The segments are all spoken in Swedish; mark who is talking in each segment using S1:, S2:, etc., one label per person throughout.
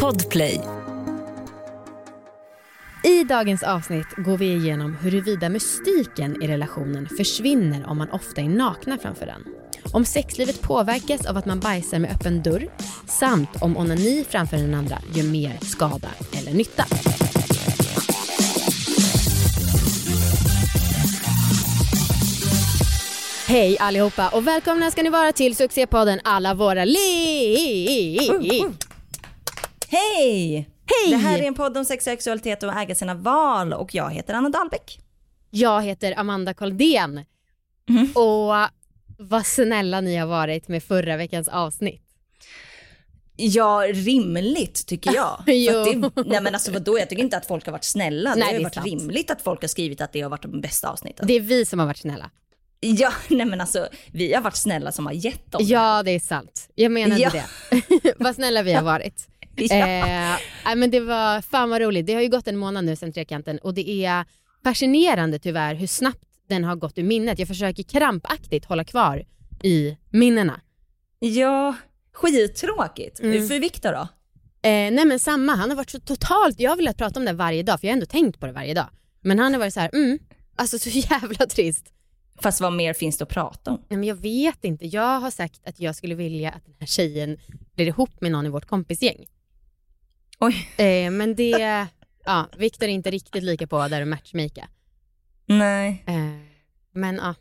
S1: Podplay.
S2: I dagens avsnitt går vi igenom huruvida mystiken i relationen försvinner om man ofta är nakna framför den. Om sexlivet påverkas av att man bajsar med öppen dörr samt om onani framför den andra gör mer skada eller nytta. Hej allihopa och välkomna ska ni vara till succépodden Alla våra liv.
S1: Hej!
S2: Hej!
S1: Det här är en podd om sex, sexualitet och äga sina val och jag heter Anna Dahlbeck.
S2: Jag heter Amanda Koldén.
S1: Mm.
S2: Och vad snälla ni har varit med förra veckans avsnitt.
S1: Ja, rimligt tycker jag. Det, nej men alltså vadå, jag tycker inte att folk har varit snälla.
S2: Nej,
S1: det har
S2: det
S1: varit
S2: sant.
S1: rimligt att folk har skrivit att det har varit de bästa avsnitten.
S2: Det är vi som har varit snälla.
S1: Ja, nej men alltså vi har varit snälla som har gett dem.
S2: Ja, det är sant. Jag menade
S1: Ja.
S2: det. vad snälla vi har varit.
S1: Ja.
S2: Eh, men det var fan vad roligt. Det har ju gått en månad nu sedan Trekanten och det är fascinerande tyvärr hur snabbt den har gått ur minnet. Jag försöker krampaktigt hålla kvar i minnena.
S1: ja skittråkigt.
S2: Mm.
S1: För Viktor då?
S2: Eh, nej men samma, han har varit så totalt, jag har velat prata om det varje dag för jag har ändå tänkt på det varje dag. Men han har varit så här, mm, alltså så jävla trist.
S1: Fast vad mer finns det att prata om?
S2: Nej men jag vet inte, jag har sagt att jag skulle vilja att den här tjejen blir ihop med någon i vårt kompisgäng.
S1: Oj.
S2: Eh, men det, ja, Viktor är inte riktigt lika på där och matchmaka.
S1: Nej.
S2: Eh, men ja,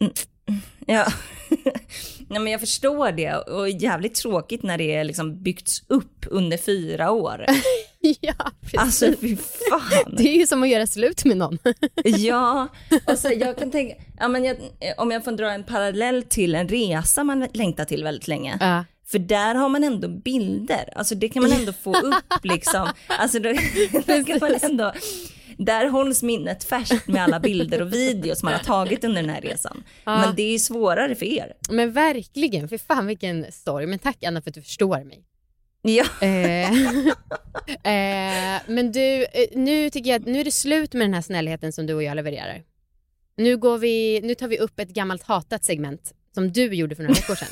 S1: Ja. Nej men jag förstår det och jävligt tråkigt när det liksom byggts upp under fyra år.
S2: ja precis.
S1: Alltså fy fan.
S2: det är ju som att göra slut med någon.
S1: Ja, och så jag kan tänka, ja, men jag, om jag får dra en parallell till en resa man längtar till väldigt länge.
S2: Ja.
S1: För där har man ändå bilder, alltså det kan man ändå få upp liksom. Alltså då, kan man ändå, där hålls minnet färskt med alla bilder och videos man har tagit under den här resan.
S2: Ja.
S1: Men det är ju svårare för er.
S2: Men verkligen, för fan vilken story. Men tack Anna för att du förstår mig.
S1: Ja.
S2: Eh, eh, men du, eh, nu tycker jag att nu är det slut med den här snällheten som du och jag levererar. Nu, går vi, nu tar vi upp ett gammalt hatat segment som du gjorde för några veckor sedan.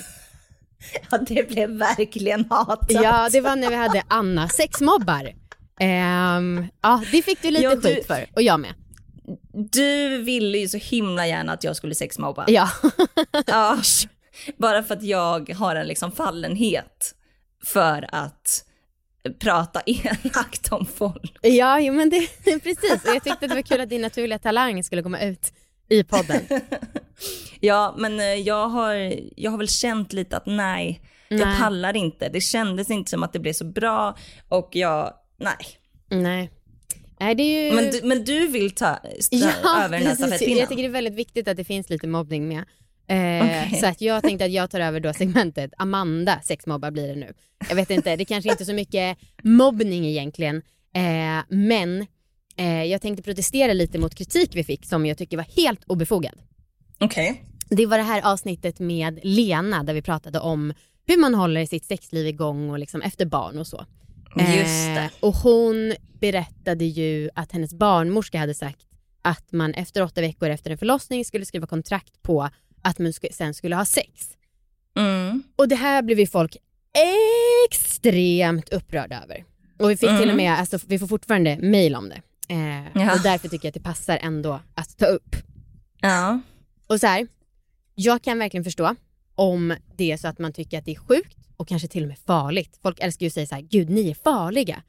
S1: ja, det blev verkligen hatat.
S2: Ja, det var när vi hade Anna sexmobbar. Ehm, ja, det fick du lite
S1: Ja, du-
S2: skit för och jag med.
S1: Du ville ju så himla gärna att jag skulle sexmobba.
S2: Ja,
S1: Ja, bara för att jag har en liksom fallenhet för att prata elakt om folk.
S2: ja jo, men det, precis. Och jag tyckte det var kul att din naturliga talang skulle komma ut i podden.
S1: Ja, men eh, jag har, jag har väl känt lite att nej, jag
S2: Nej.
S1: pallar inte. Det kändes inte som att det blev så bra och jag, nej.
S2: Nej. Nej, det är ju...
S1: Men du, men du vill ta, ta över den här stafettpinnen?
S2: Jag tycker det är väldigt viktigt att det finns lite mobbning med. Eh,
S1: Okej.
S2: Så att jag tänkte att jag tar över då segmentet Amanda sexmobbar blir det nu. Jag vet inte, det kanske inte är så mycket mobbning egentligen. Eh, men eh, jag tänkte protestera lite mot kritik vi fick som jag tycker var helt obefogad.
S1: Okej.
S2: Det var det här avsnittet med Lena där vi pratade om hur man håller sitt sexliv igång och liksom efter barn och så.
S1: Just det.
S2: Eh, och hon berättade ju att hennes barnmorska hade sagt att man efter åtta veckor efter en förlossning skulle skriva kontrakt på att man sen skulle ha sex.
S1: Mm.
S2: Och det här blev ju folk extremt upprörda över. Och vi fick till och
S1: Mm.
S2: med, alltså, vi får fortfarande mail om det. Eh,
S1: Ja.
S2: Och därför tycker jag att det passar ändå att ta upp.
S1: Ja.
S2: Och så här, jag kan verkligen förstå om det är så att man tycker att det är sjukt och kanske till och med farligt. Folk älskar ju att säga så här, gud ni är farliga.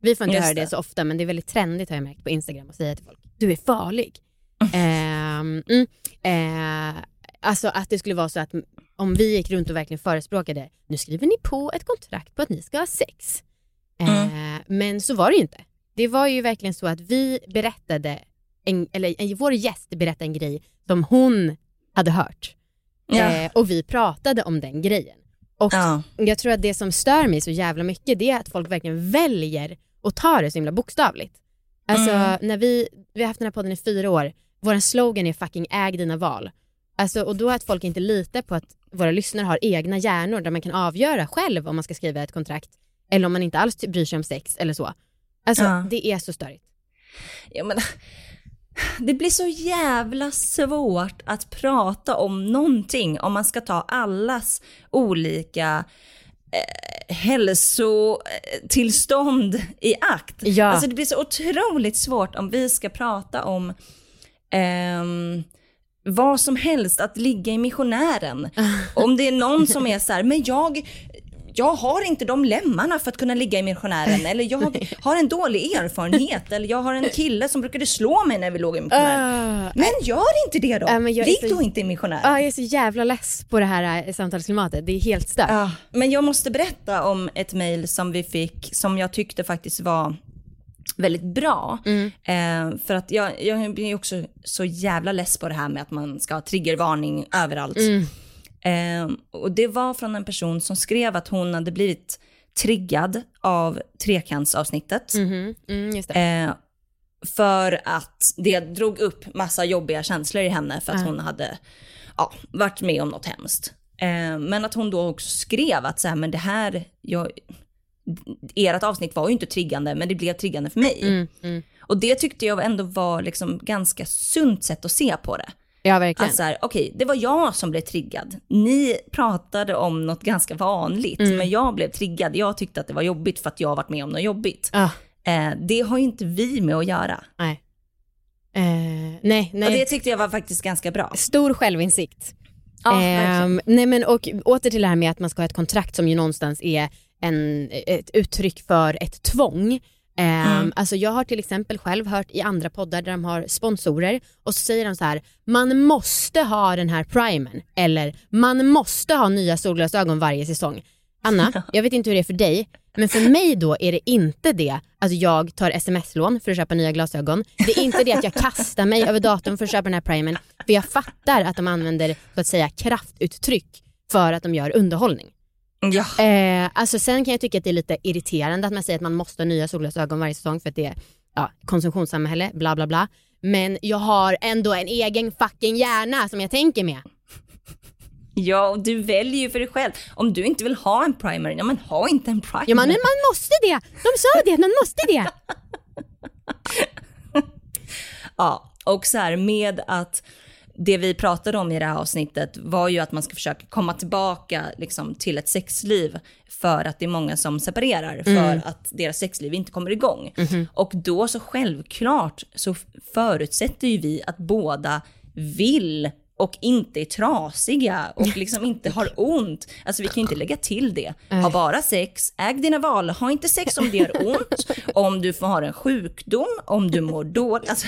S2: Vi får inte
S1: Just
S2: höra det.
S1: det.
S2: så ofta men det är väldigt trendigt har jag märkt på Instagram att säga till folk, du är farlig. Ehm, mm, eh, alltså att det skulle vara så att om vi gick runt och verkligen förespråkade, nu skriver ni på ett kontrakt på att ni ska ha sex. Eh, Men så var det ju inte. Det var ju verkligen så att vi berättade, en, eller en, vår gäst berättade en grej som hon hade hört.
S1: Ja.
S2: Eh, och vi pratade om den grejen. Och
S1: Ja.
S2: jag tror att det som stör mig så jävla mycket det är att folk verkligen väljer att ta det så himla bokstavligt. Alltså
S1: Mm.
S2: när vi, vi har haft den här podden i fyra år, vår slogan är fucking äg dina val. Alltså, och då att folk inte litar på att våra lyssnare har egna hjärnor där man kan avgöra själv om man ska skriva ett kontrakt eller om man inte alls bryr sig om sex eller så. Alltså
S1: Ja.
S2: det är så störigt.
S1: Ja, men, det blir så jävla svårt att prata om någonting om man ska ta allas olika eh, hälsotillstånd i akt.
S2: Ja.
S1: Alltså det blir så otroligt svårt om vi ska prata om ehm, vad som helst, att ligga i missionären. Om det är någon som är så här, men jag, jag har inte de lemmarna för att kunna ligga i missionären. Eller jag har en dålig erfarenhet. Eller jag har en kille som brukade slå mig när vi låg i missionären.
S2: Ah.
S1: Men gör inte det då.
S2: Är
S1: Ligg
S2: så-
S1: då inte i missionären.
S2: Ja, jag är så jävla less på det här eh, samtalsklimatet. Det är helt stört.
S1: Ja, men jag måste berätta om ett mejl som vi fick som jag tyckte faktiskt var väldigt bra. Eh, för att jag, jag blir också så jävla less på det här med att man ska ha triggervarning överallt. Eh, och det var från en person som skrev att hon hade blivit triggad av trekantsavsnittet.
S2: Mhm, Mm, det.
S1: Eh, för att det drog upp massa jobbiga känslor i henne för att hon hade ja, varit med om något hemskt. Eh, men att hon då också skrev att så här, men det här, jag, ert avsnitt var ju inte triggande, men det blev triggande för mig.
S2: Mm, mm.
S1: Och det tyckte jag ändå var liksom ganska sunt sätt att se på det.
S2: Ja, verkligen.
S1: Att så här, okej, det var jag som blev triggad. Ni pratade om något ganska vanligt,
S2: Mm.
S1: men jag blev triggad. Jag tyckte att det var jobbigt för att jag varit med om något jobbigt.
S2: Ah,
S1: Eh, det har ju inte vi med att göra.
S2: nej. Eh, nej,
S1: Och
S2: nej.
S1: det tyckte jag var faktiskt ganska bra.
S2: Stor självinsikt.
S1: Ja.
S2: Ehm, nej men och åter till det här med att man ska ha ett kontrakt som ju någonstans är en, ett uttryck för ett tvång. Ehm,
S1: Mm.
S2: Alltså jag har till exempel själv hört i andra poddar där de har sponsorer och så säger de så här, man måste ha den här primern eller man måste ha nya solglasögon varje säsong. Anna, jag vet inte hur det är för dig, men för mig då är det inte det att jag tar sms-lån för att köpa nya glasögon. Det är inte det att jag kastar mig över datorn för att köpa den här primern. För jag fattar att de använder så att säga kraftuttryck för att de gör underhållning.
S1: Ja.
S2: Eh, alltså sen kan jag tycka att det är lite irriterande att man säger att man måste ha nya solglasögon varje säsong för att det är ja, konsumtionssamhälle, bla bla bla. Men jag har ändå en egen fucking hjärna som jag tänker med.
S1: ja, och du väljer ju för dig själv. Om du inte vill ha en primer, ja men ha inte en primer.
S2: Ja men man måste det! De sa det, man måste det!
S1: Ja, och så här med att det vi pratade om i det här avsnittet var ju att man ska försöka komma tillbaka liksom, till ett sexliv för att det är många som separerar för att deras sexliv inte kommer igång. Och då så självklart så förutsätter ju vi att båda vill och inte är trasiga och liksom inte har ont. Alltså vi kan inte lägga till det. Ha bara sex, äg dina val, ha inte sex om det gör ont, om du får ha en sjukdom, om du mår dåligt. Alltså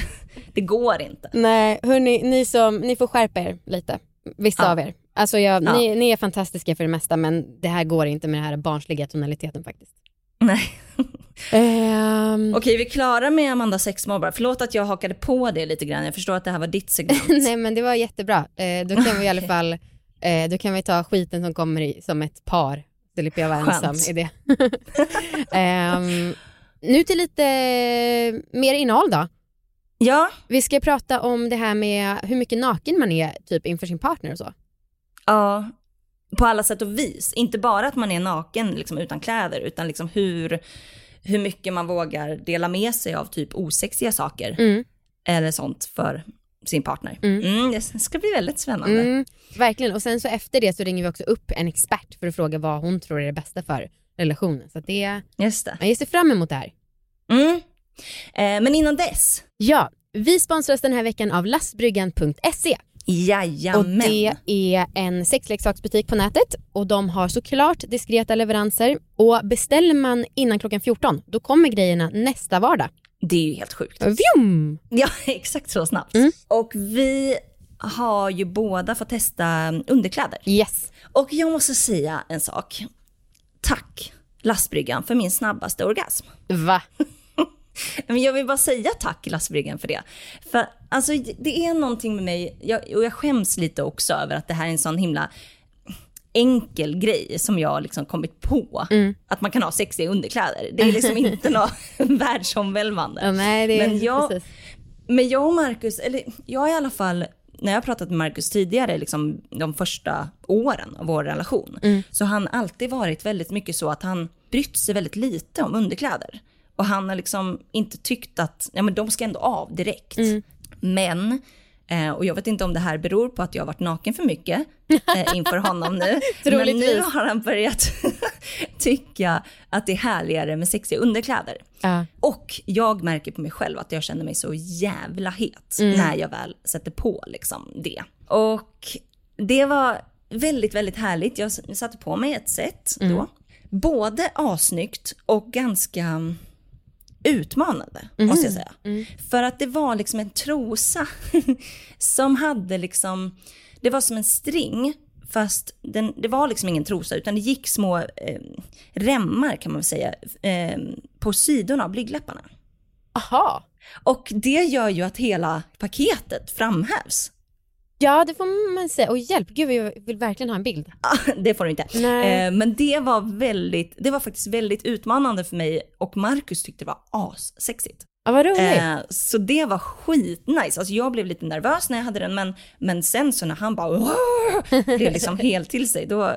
S1: det går inte.
S2: Nej, hörni, ni, som, ni får skärpa er lite, vissa
S1: Ja.
S2: av er. Alltså jag,
S1: Ja.
S2: ni, ni är fantastiska för det mesta men det här går inte med den här barnsliga tonaliteten faktiskt.
S1: Nej.
S2: Ehm,
S1: Okej, vi är klara med Amanda sexmobbar. Förlåt att jag hakade på det lite grann. Jag förstår att det här var ditt segment.
S2: Nej men det var jättebra. Eh, då kan vi i alla fall eh, då kan vi ta skiten som kommer i, som ett par. Så slipper jag vara
S1: Skönt.
S2: ensam i det. Ehm, nu till lite mer innehåll då.
S1: ja,
S2: Vi ska prata om det här med hur mycket naken man är typ inför sin partner och så.
S1: ja, på alla sätt och vis. Inte bara att man är naken liksom, utan kläder, utan liksom hur, hur mycket man vågar dela med sig av typ osexiga saker
S2: Mm.
S1: eller sånt för sin partner.
S2: Mm.
S1: Mm, det ska bli väldigt spännande.
S2: Mm, verkligen. Och sen så efter det så ringer vi också upp en expert för att fråga vad hon tror är det bästa för relationen. Så det,
S1: Just det.
S2: man ger sig fram emot det här.
S1: Mm. Eh, men innan dess,
S2: Ja, vi sponsras den här veckan av lastbryggan.se. Och
S1: jajamän.
S2: det är en sexleksaksbutik på nätet och de har såklart diskreta leveranser och beställer man innan klockan 14 då kommer grejerna nästa vardag.
S1: det är ju helt sjukt.
S2: Vjum!
S1: Ja, exakt så snabbt.
S2: Mm.
S1: Och vi har ju båda fått testa underkläder.
S2: Yes.
S1: Och jag måste säga en sak. Tack lastbryggan för min snabbaste orgasm.
S2: Va?
S1: Men jag vill bara säga tack lastbryggan för det. För alltså det är någonting med mig, jag, och jag skäms lite också över att det här är en sån himla enkel grej som jag liksom kommit på.
S2: Mm.
S1: Att man kan ha sexiga underkläder. Det är liksom inte något världsomvälvande.
S2: Ja, nej, det är
S1: Men jag-
S2: precis.
S1: Men jag och Marcus, eller jag i alla fall, när jag har pratat med Marcus tidigare, liksom de första åren av vår relation,
S2: Mm.
S1: så har han alltid varit väldigt mycket så att han brytt sig väldigt lite om underkläder. Och han har liksom inte tyckt att, ja men de ska ändå av direkt.
S2: Mm.
S1: Men Eh, och jag vet inte om det här beror på att jag har varit naken för mycket eh, inför honom nu. men nu har han börjat tycka att det är härligare med sexiga underkläder.
S2: Ja.
S1: Och jag märker på mig själv att jag känner mig så jävla het
S2: Mm.
S1: när jag väl sätter på liksom det. Och det var väldigt, väldigt härligt. Jag satte på mig ett set
S2: Mm.
S1: då. Både asnyggt och ganska utmanande,
S2: Mhm.
S1: måste jag säga.
S2: Mm.
S1: För att det var liksom en trosa som hade liksom, det var som en string, fast den, det var liksom ingen trosa, utan det gick små eh, remmar kan man väl säga, eh, på sidorna av blygdläpparna.
S2: Aha.
S1: Och det gör ju att hela paketet framhävs.
S2: Ja, det får man säga. Och hjälp, gud jag vill verkligen ha en bild.
S1: Ah, det får du inte. Eh, men det var väldigt, det var faktiskt väldigt utmanande för mig och Marcus tyckte det var assexigt.
S2: Ja, vad roligt.
S1: Eh, så det var skitnice. Alltså jag blev lite nervös när jag hade den, men, men sen så när han bara "Åh!" blev liksom helt till sig, då,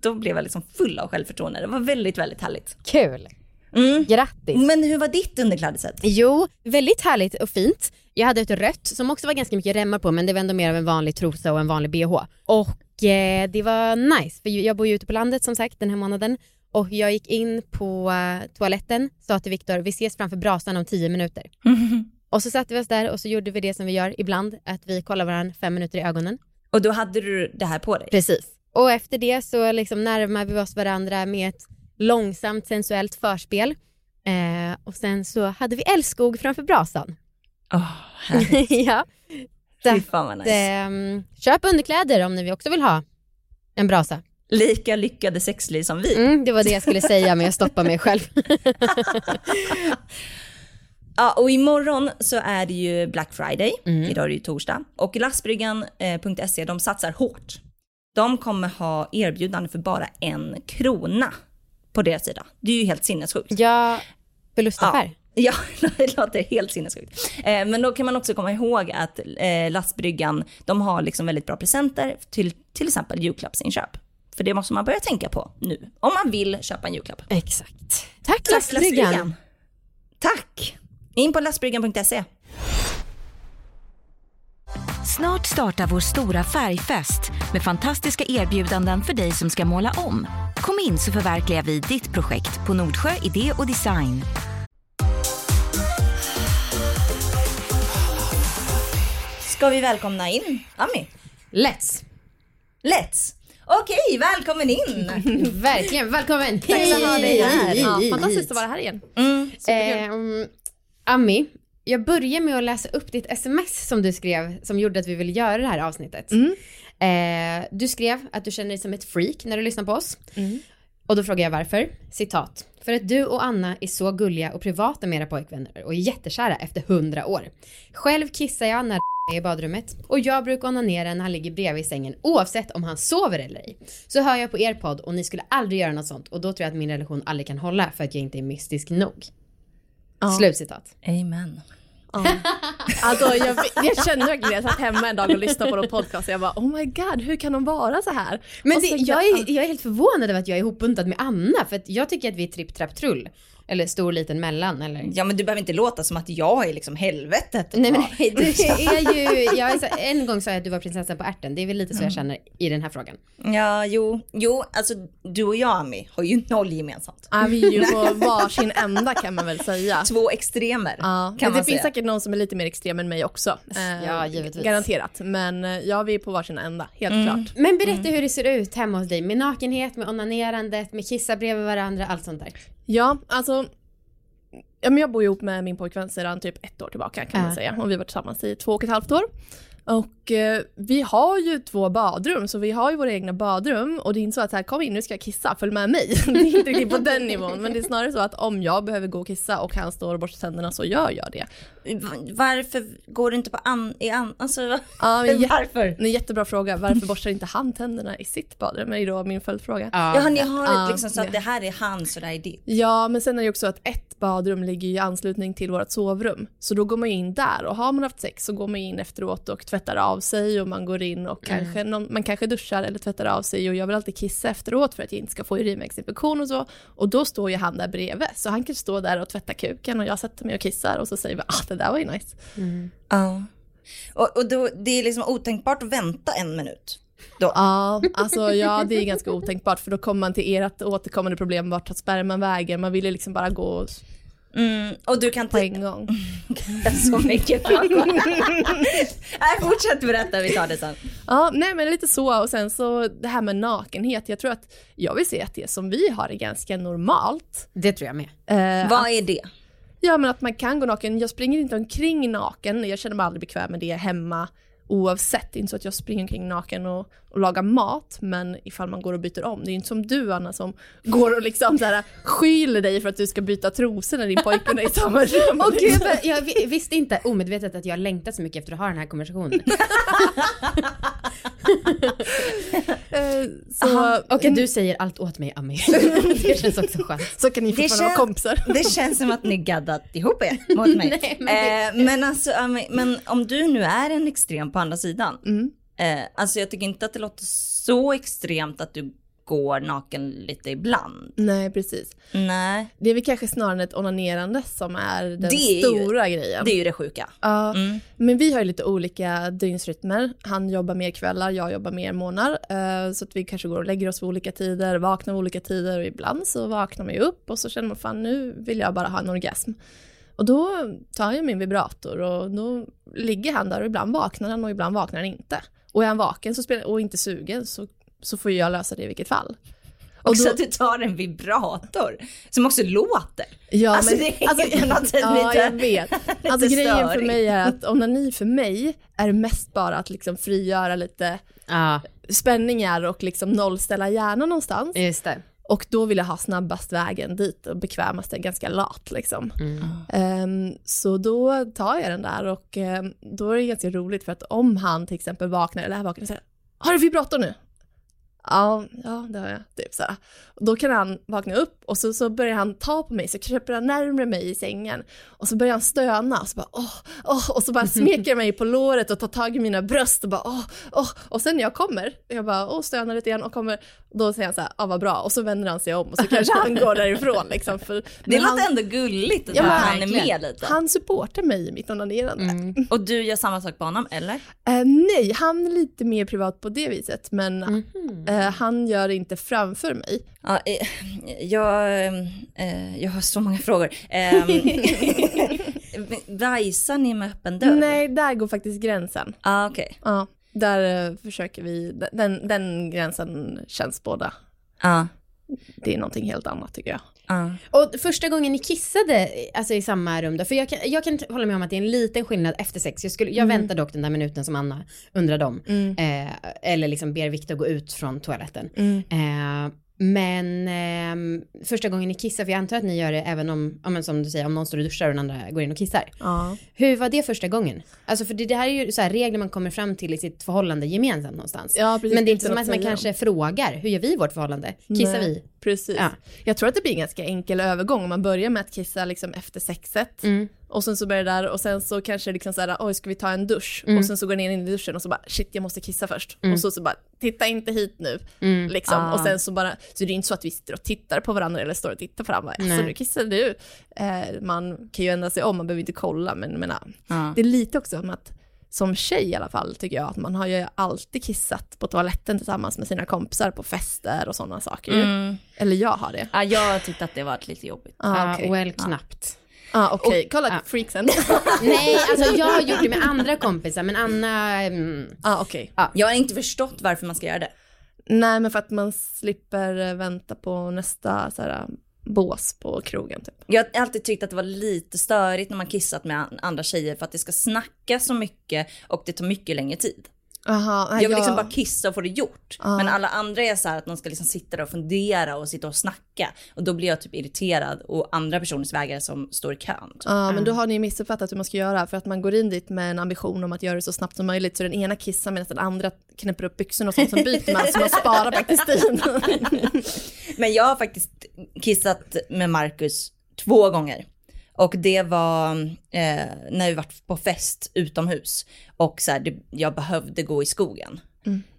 S1: då blev jag liksom full av självförtroende. Det var väldigt, väldigt härligt.
S2: Kul.
S1: Mm.
S2: Grattis.
S1: Men hur var ditt underklädessätt?
S2: Jo, väldigt härligt och fint. Jag hade ett rött som också var ganska mycket remmar på men det var ändå mer av en vanlig trosa och en vanlig bh. Och eh, det var nice för jag bor ju ute på landet som sagt den här månaden och jag gick in på eh, toaletten, sa till Viktor vi ses framför brasan om tio minuter. Och så satte vi oss där och så gjorde vi det som vi gör ibland, att vi kollar varandra fem minuter i ögonen.
S1: Och då hade du det här på dig?
S2: Precis. Och efter det så liksom närmar vi oss varandra med ett långsamt sensuellt förspel. Eh, och sen så hade vi älskog framför brasan.
S1: Åh, härligt.
S2: ja.
S1: Fy fan vad nice.
S2: Ehm, köp underkläder om ni också vill ha en brasa.
S1: Lika lyckade sexliv som vi.
S2: Mm, det var det jag skulle säga men jag stoppar mig själv.
S1: Ja, och imorgon så är det ju Black Friday.
S2: Mm.
S1: Idag är det ju torsdag. Och lastbryggan.se, de satsar hårt. De kommer ha erbjudande för bara en krona på deras sida. Det är ju helt sinnessjukt.
S2: ja, förlustaffär.
S1: Ja, det låter helt sinnessjukt. Eh, men då kan man också komma ihåg att eh, lastbryggan, de har liksom väldigt bra presenter till till exempel julklappsinköp. För det måste man börja tänka på nu, om man vill köpa en julklapp.
S2: Exakt. Tack
S1: Tack
S2: lastbryggan.
S1: Tack! In på lastbryggan.se.
S3: Snart startar vår stora färgfest med fantastiska erbjudanden för dig som ska måla om. Kom in så förverkligar vi ditt projekt på Nordsjö Idé och Design.
S1: Ska vi välkomna in Ami?
S2: Let's.
S1: Let's! Okej, välkommen in!
S2: Verkligen, välkommen.
S1: Tack så ha dig här.
S4: Ja, fantastiskt att vara här igen.
S1: Mm.
S2: Ehm, Ami, jag börjar med att läsa upp ditt sms som du skrev som gjorde att vi ville göra det här avsnittet. Eh, du skrev att du känner dig som ett freak när du lyssnar på oss. Och då frågar jag varför. Citat. För att du och Anna är så gulliga och privata med era pojkvänner och är jättekära efter hundra år. Själv kissar jag när är i badrummet och jag brukar onanera när han ligger bredvid i sängen oavsett om han sover eller ej. Så hör jag på er podd och ni skulle aldrig göra något sånt och då tror jag att min relation aldrig kan hålla för att jag inte är mystisk nog. Slutcitat.
S1: Amen.
S4: Alltså, jag, jag kände verkligen jag satt hemma en dag och lyssnade på någon podcast och jag bara oh my god hur kan de vara så här?
S2: Men det, jag, är, jag är helt förvånad över att jag är ihopbuntad med Anna för att jag tycker att vi är tripp trapp trull. Eller stor liten mellan eller?
S1: Ja men du behöver inte låta som att jag är liksom helvetet.
S2: Nej men nej, du är ju, jag är så, en gång sa jag att du var prinsessan på ärten, det är väl lite så jag känner i den här frågan.
S1: Ja, jo, jo, alltså du och jag Ami har ju noll gemensamt.
S4: Ja, vi är ju på varsin ända kan man väl säga.
S1: Två extremer
S4: Ja,
S1: kan man
S4: det
S1: säga.
S4: finns säkert någon som är lite mer extrem än mig också. Eh,
S2: Ja, givetvis.
S4: Garanterat. Men eh, ja, vi är på varsin ända, helt
S1: Mm.
S4: klart.
S2: Men berätta hur det ser ut hemma hos dig med nakenhet, med onanerandet, med kissa bredvid varandra, allt sånt där.
S4: Ja, alltså ja, men jag bor ihop med min pojkvän sedan typ ett år tillbaka kan man säga. Och vi har varit tillsammans i två och ett halvt år. Och eh, vi har ju två badrum, så vi har ju våra egna badrum och det är inte så att så här, kom in nu ska jag kissa, följ med mig. Det är inte riktigt på den nivån, men det är snarare så att om jag behöver gå och kissa och han står och borstar tänderna så gör jag det.
S1: Varför går du inte på an... I an alltså,
S4: Ja, men jä-
S1: varför?
S4: en jättebra fråga, varför borstar inte han tänderna i sitt badrum? är då min följdfråga.
S1: Ja, ni har
S4: Ja,
S1: liksom så att det här är hans och det här är ditt.
S4: Ja, men sen är det ju också att ett badrum ligger i anslutning till vårt sovrum. Så då går man in där och har man haft sex så går man in efteråt och tvättar av sig och man går in och kanske, någon, man kanske duschar eller tvättar av sig och jag vill alltid kissa efteråt för att jag inte ska få urinvägsinfektion och så. Och då står ju han där bredvid så han kan stå där och tvätta kuken och jag sätter mig och kissar och så säger vi ah det där var ju nice.
S1: Ja. Och, och då, det är liksom otänkbart att vänta en minut. Då.
S4: Ja, alltså ja, det är ganska otänkbart för då kommer man till ert återkommande problem, vart tar sperman vägen? Man vill ju liksom bara gå
S1: Mm, och du kan
S4: på en gång.
S1: så mycket. Nej, fortsätt berätta, vi tar det sen.
S4: Ja, nej men lite så och sen så det här med nakenhet, jag tror att jag vill se att det som vi har är ganska normalt.
S2: Det tror jag med.
S4: Eh,
S1: Vad är det?
S4: Ja men att man kan gå naken, jag springer inte omkring naken, jag känner mig aldrig bekväm med det hemma oavsett. Det är inte så att jag springer omkring naken och, och lagar mat, men ifall man går och byter om. Det är inte som du Anna som går och liksom så här, skyller dig för att du ska byta trosor när din pojkvän är i samma rum.
S2: Gud, vad- jag vi- visste inte omedvetet att jag längtat så mycket efter att ha den här konversationen.
S4: Eh, så,
S2: Och att du säger allt åt mig, Ami. det känns också skönt.
S4: så kan ni fortfarande vara kompisar.
S1: Det känns som att ni gaddat ihop er mot mig.
S2: Nej, men
S1: eh, men alltså, Ami, men om du nu är en extrem på andra sidan. Eh, alltså jag tycker inte att det låter så extremt att du går naken lite ibland.
S4: Nej precis.
S1: Nej,
S4: Det är väl kanske snarare ett onanerande som är den
S1: är ju-
S4: stora grejen.
S1: det är ju det sjuka.
S4: Ja,
S1: Mm.
S4: men vi har ju lite olika dygnsrytmer. Han jobbar mer kvällar, jag jobbar mer morgnar. eh, Så att vi kanske går och lägger oss vid olika tider, vaknar vid olika tider och ibland så vaknar man ju upp och så känner man fan nu vill jag bara ha en orgasm. Och då tar jag min vibrator och då ligger han där och ibland vaknar han och ibland vaknar han inte. Och är han vaken så spelar, och inte sugen så, så får jag lösa det i vilket fall. Och
S1: Också
S4: då-
S1: att du tar en vibrator som också låter.
S4: Ja,
S1: Alltså,
S4: men,
S1: det är något sätt
S4: ja,
S1: lite-
S4: jag vet. Alltså grejen för
S1: störigt.
S4: mig är att onani för mig är mest bara att liksom frigöra lite
S2: Ja,
S4: spänningar och liksom nollställa hjärnan någonstans.
S2: just det.
S4: Och då vill jag ha snabbast vägen dit och bekvämaste, ganska lat liksom. Ehm, så då tar jag den där och ehm, då är det ganska roligt för att om han till exempel vaknar eller är vaken och säger Har du vibrator nu? Ja, ja det har jag. Typ så Då kan han vakna upp och så, så börjar han ta på mig, så kryper han närmare mig i sängen. Och så börjar han stöna och så bara åh, åh, och så bara smeker mig på låret och tar tag i mina bröst och bara åh, åh. Och sen när jag kommer, jag bara åh, stönar lite igen och kommer, då säger han så här, ja vad bra. Och så vänder han sig om och så kanske han går därifrån liksom. För,
S1: Det låter
S4: han,
S1: ändå gulligt att
S4: Ja,
S1: han är med lite.
S4: han supportar mig i mitt onanerande.
S1: Och du gör samma sak på honom, eller?
S4: Eh, nej, han är lite mer privat på det viset, men eh, han gör det inte framför mig.
S1: Ja, eh, jag, eh, jag har så många frågor. Eh, Vajsar ni med öppen dörr?
S4: Nej, där går faktiskt gränsen.
S1: Ah, okej.
S4: Ja, där eh, försöker vi, den, den gränsen känns båda.
S1: Ja.
S4: Det är någonting helt annat tycker jag.
S1: Ja.
S2: Och första gången ni kissade alltså i samma rum då, för jag kan, jag kan hålla med om att det är en liten skillnad efter sex. Jag, skulle, jag väntar dock den där minuten som Anna undrade om. Eh, eller liksom ber Viktor gå ut från toaletten. Eh, men ehm, första gången ni kissar, för jag antar att ni gör det även om, ja, men som du säger, om någon står och duschar och den andra går in och kissar.
S4: Ja.
S2: Hur var det första gången? Alltså för det, det här är ju så här regler man kommer fram till i sitt förhållande gemensamt någonstans.
S4: Ja, precis.
S2: Men det är inte som
S4: att
S2: att man
S4: säga.
S2: kanske frågar, hur gör vi i vårt förhållande? Kissar
S4: Nej,
S2: vi?
S4: Precis.
S2: Ja.
S4: Jag tror att det blir en ganska enkel övergång om man börjar med att kissa liksom efter sexet.
S2: Mm.
S4: Och sen så börjar det där och sen så kanske liksom såhär, oj ska vi ta en dusch?
S2: Mm.
S4: Och sen så går ner in i duschen och så bara, shit jag måste kissa först. Och så, så bara, titta inte hit nu.
S2: Mm.
S4: Liksom.
S1: Ah.
S4: Och sen så bara, så det är inte så att vi sitter och tittar på varandra eller står och tittar på varandra. Alltså nu kissar du. Eh, man kan ju ändra sig om, man behöver inte kolla men, men. Ja. Det är lite också som att som tjej i alla fall tycker jag att man har ju alltid kissat på toaletten tillsammans med sina kompisar på fester och sådana saker.
S1: Mm.
S4: Eller jag har det.
S1: Ja, jag tyckte att det var lite jobbigt.
S4: Ah, okej.
S2: well, knappt.
S4: Ah, okej. Kolla
S2: ja.
S4: freaksen.
S2: Nej, alltså jag har gjort det med andra kompisar, men Anna, mm,
S4: ah, okej.
S1: Jag har inte förstått varför man ska göra det.
S4: Nej, men för att man slipper eh, vänta på nästa så här, bås på krogen typ.
S1: Jag har alltid tyckt att det var lite störigt när man kissat med an- andra tjejer för att det ska snacka så mycket och det tar mycket längre tid.
S4: Aha,
S1: Jag vill liksom bara kissa och få det gjort.
S4: Ja.
S1: Men alla andra är så här att de ska liksom sitta där och fundera och sitta och snacka. Och då blir jag typ irriterad och andra personers vägare som står i kön. Typ.
S4: Ja, men då har ni missuppfattat hur man ska göra för att man går in dit med en ambition om att göra det så snabbt som möjligt så den ena kissar medan den andra knäpper upp byxorna och sånt som byter man så man sparar faktiskt tid.
S1: Men jag har faktiskt kissat med Marcus två gånger. Och det var eh, när vi var på fest utomhus. Och så här, det, jag behövde gå i skogen.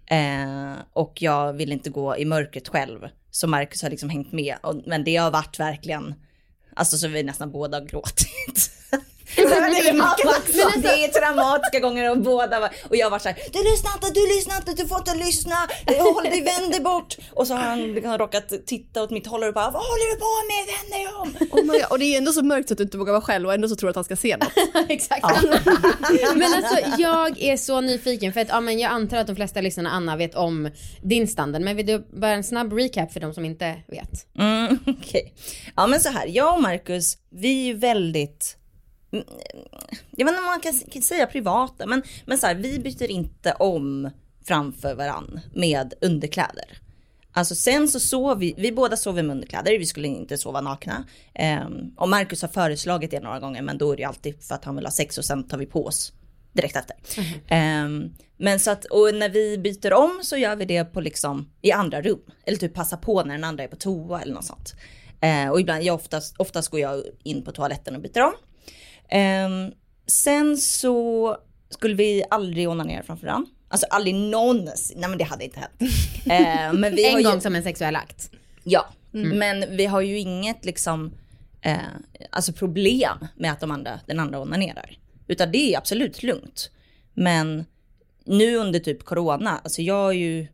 S1: Eh, och jag ville inte gå i mörkret själv. Så Marcus har liksom hängt med. Och, men det har varit verkligen, alltså så vi nästan båda har gråtit. det är mamma också.
S2: alltså-
S1: Det är traumatiska gånger och båda var, och jag var så här, du lyssnar inte, du lyssnar inte, du får inte lyssna, håll dig, vänd dig bort. Och så har han liksom råkat titta åt mitt håll och bara, vad håller du på med, vänd dig om.
S4: Oh my God. Och det är ändå så mörkt så att du inte vågar vara själv och ändå så tror du att han ska se något.
S2: Exakt. men alltså jag är så nyfiken för att ja, men jag antar att de flesta lyssnarna Anna vet om din standard. Men vill du bara en snabb recap för de som inte vet?
S1: Mm, Okej. Ja men så här, jag och Marcus, vi är ju väldigt, jag vet inte om man kan, kan säga privata, men, men så här, vi byter inte om framför varann med underkläder. Alltså sen så sov vi, vi båda sover med underkläder, vi skulle inte sova nakna. Ehm, och Marcus har föreslagit det några gånger men då är det alltid för att han vill ha sex och sen tar vi på oss direkt efter. Ehm, men så att, och när vi byter om så gör vi det på liksom i andra rum. Eller typ passa på när den andra är på toa eller något sånt. Ehm, och ibland, jag oftast, oftast går jag in på toaletten och byter om. Ehm, sen så skulle vi aldrig onanera framför varandra. Alltså aldrig någonsin, nej men det hade inte hänt. Ehm, men vi
S2: En
S1: ju,
S2: gång som en sexuell akt.
S1: Ja, men vi har ju inget liksom, eh, alltså problem med att de andra, den andra onanerar. Utan det är absolut lugnt. Men nu under typ corona, alltså jag är ju,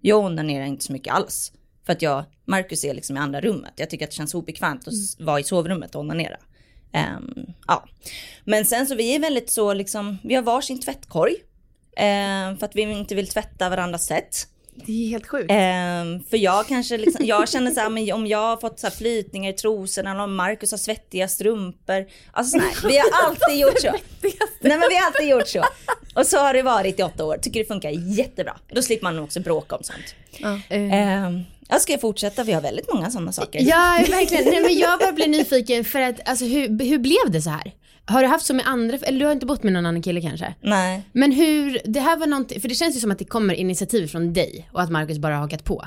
S1: jag onanerar inte så mycket alls. För att jag, Marcus är liksom i andra rummet. Jag tycker att det känns obekvämt att s- vara i sovrummet och onanera. Ehm, ja. Men sen så vi är väldigt så liksom, vi har varsin tvättkorg. ehm, för att vi inte vill tvätta varandras sätt.
S4: Det är helt sjukt.
S1: Ehm, för jag kanske liksom, jag känner så här, men om jag har fått så här flytningar i trosorna eller om Marcus har svettiga strumpor. Alltså nej, vi har alltid gjort så. Nej men vi har alltid gjort så. Och så har det varit i åtta år, tycker det funkar jättebra. Då slipper man också bråka om sånt. Ehm, jag ska fortsätta, vi har väldigt många sådana saker.
S2: Ja, verkligen. Nej, men jag bara blir nyfiken för att, alltså hur, hur blev det så här? Har du haft så med andra, eller du har inte bott med någon annan kille kanske?
S1: Nej.
S2: Men hur, det här var någonting, för det känns ju som att det kommer initiativ från dig och att Marcus bara har hakat på.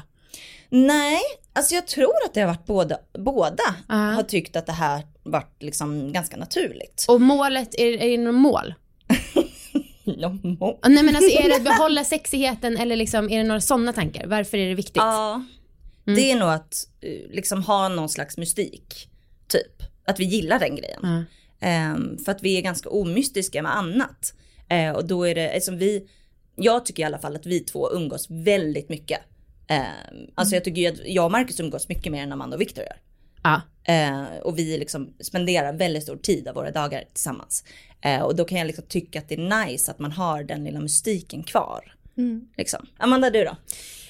S1: Nej, alltså jag tror att det har varit båda, båda
S2: Ja.
S1: har tyckt att det här varit liksom ganska naturligt.
S2: Och målet, är, är det något mål? Nej men alltså är det att behålla sexigheten eller liksom, är det några sådana tankar? Varför är det viktigt?
S1: Ja, det är nog att eh, liksom ha någon slags mystik. Typ. Att vi gillar den grejen.
S2: Ja.
S1: Ehm, för att vi är ganska omystiska med annat. Eh, och då är det, eftersom vi, jag tycker i alla fall att vi två umgås väldigt mycket. Ehm, alltså jag tycker ju att jag och Marcus umgås mycket mer än Amanda och Victor gör.
S2: Ja.
S1: Eh, och vi liksom spenderar väldigt stor tid av våra dagar tillsammans. Eh, och då kan jag liksom tycka att det är nice att man har den lilla mystiken kvar. Liksom. Amanda du då?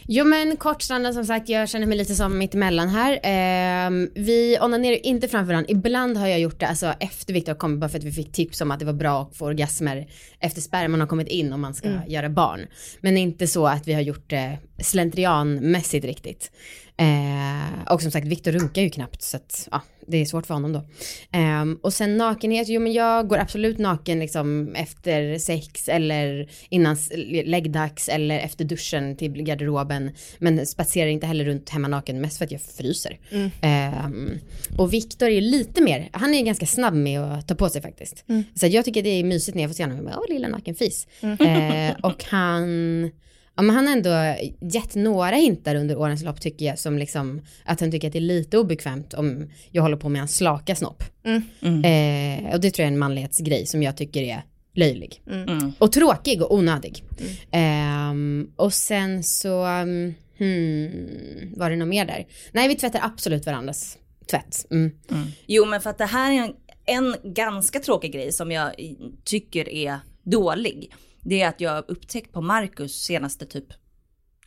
S2: Jo men kortstranden som sagt, jag känner mig lite som mitt emellan här. Ehm, vi onanerar inte framför varandra. Ibland har jag gjort det alltså, efter Viktor kom bara för att vi fick tips om att det var bra att få orgasmer efter sperman har kommit in om man ska göra barn. Men inte så att vi har gjort det slentrianmässigt riktigt. Eh, och som sagt, Viktor runkar ju knappt så att ja, det är svårt för honom då. Ehm, och sen nakenhet, jo men jag går absolut naken liksom efter sex eller innan läggdags eller efter duschen till garderoben. Men spatserar inte heller runt hemma naken, mest för att jag fryser. Ehm, och Viktor är lite mer, han är ganska snabb med att ta på sig faktiskt. Så att jag tycker det är mysigt när jag får se honom, åh lilla nakenfis. Eh, och han, Ja, men han har ändå gett några hintar under årens lopp tycker jag som liksom att han tycker att det är lite obekvämt om jag håller på med hans slaka snopp. Eh, och det tror jag är en manlighetsgrej som jag tycker är löjlig.
S1: Mm.
S2: Och tråkig och onödig. Ehm, och sen så, hmm, var det något mer där? Nej vi tvättar absolut varandras tvätt. Mm.
S1: Jo men för att det här är en, en ganska tråkig grej som jag tycker är dålig. Det är att jag har upptäckt på Marcus senaste typ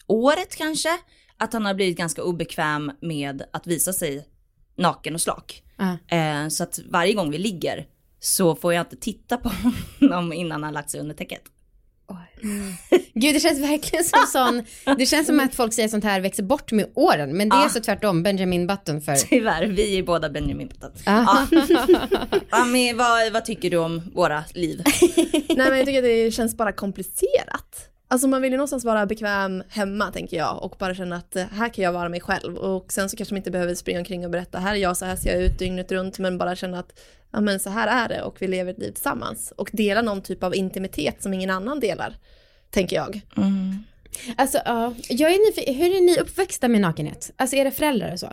S1: året kanske. Att han har blivit ganska obekväm med att visa sig naken och slak. Eh, så att varje gång vi ligger så får jag inte titta på honom innan han lagt sig under täcket.
S2: Gud det känns verkligen som sån, det känns som att folk säger sånt här växer bort med åren. Men det är
S1: Ja.
S2: så tvärtom, Benjamin Button för
S1: Tyvärr, vi är båda Benjamin Button.
S2: Ah.
S1: Men vad, vad tycker du om våra liv?
S4: Nej men jag tycker att det känns bara komplicerat. Alltså man vill ju någonstans vara bekväm hemma tänker jag och bara känna att eh, här kan jag vara mig själv och sen så kanske man inte behöver springa omkring och berätta här är jag, så här ser jag ut dygnet runt men bara känna att ja men så här är det och vi lever ett liv tillsammans och dela någon typ av intimitet som ingen annan delar, tänker jag.
S2: Alltså ja, jag är nyfiken, hur är ni uppväxta med nakenhet? Alltså era föräldrar och så?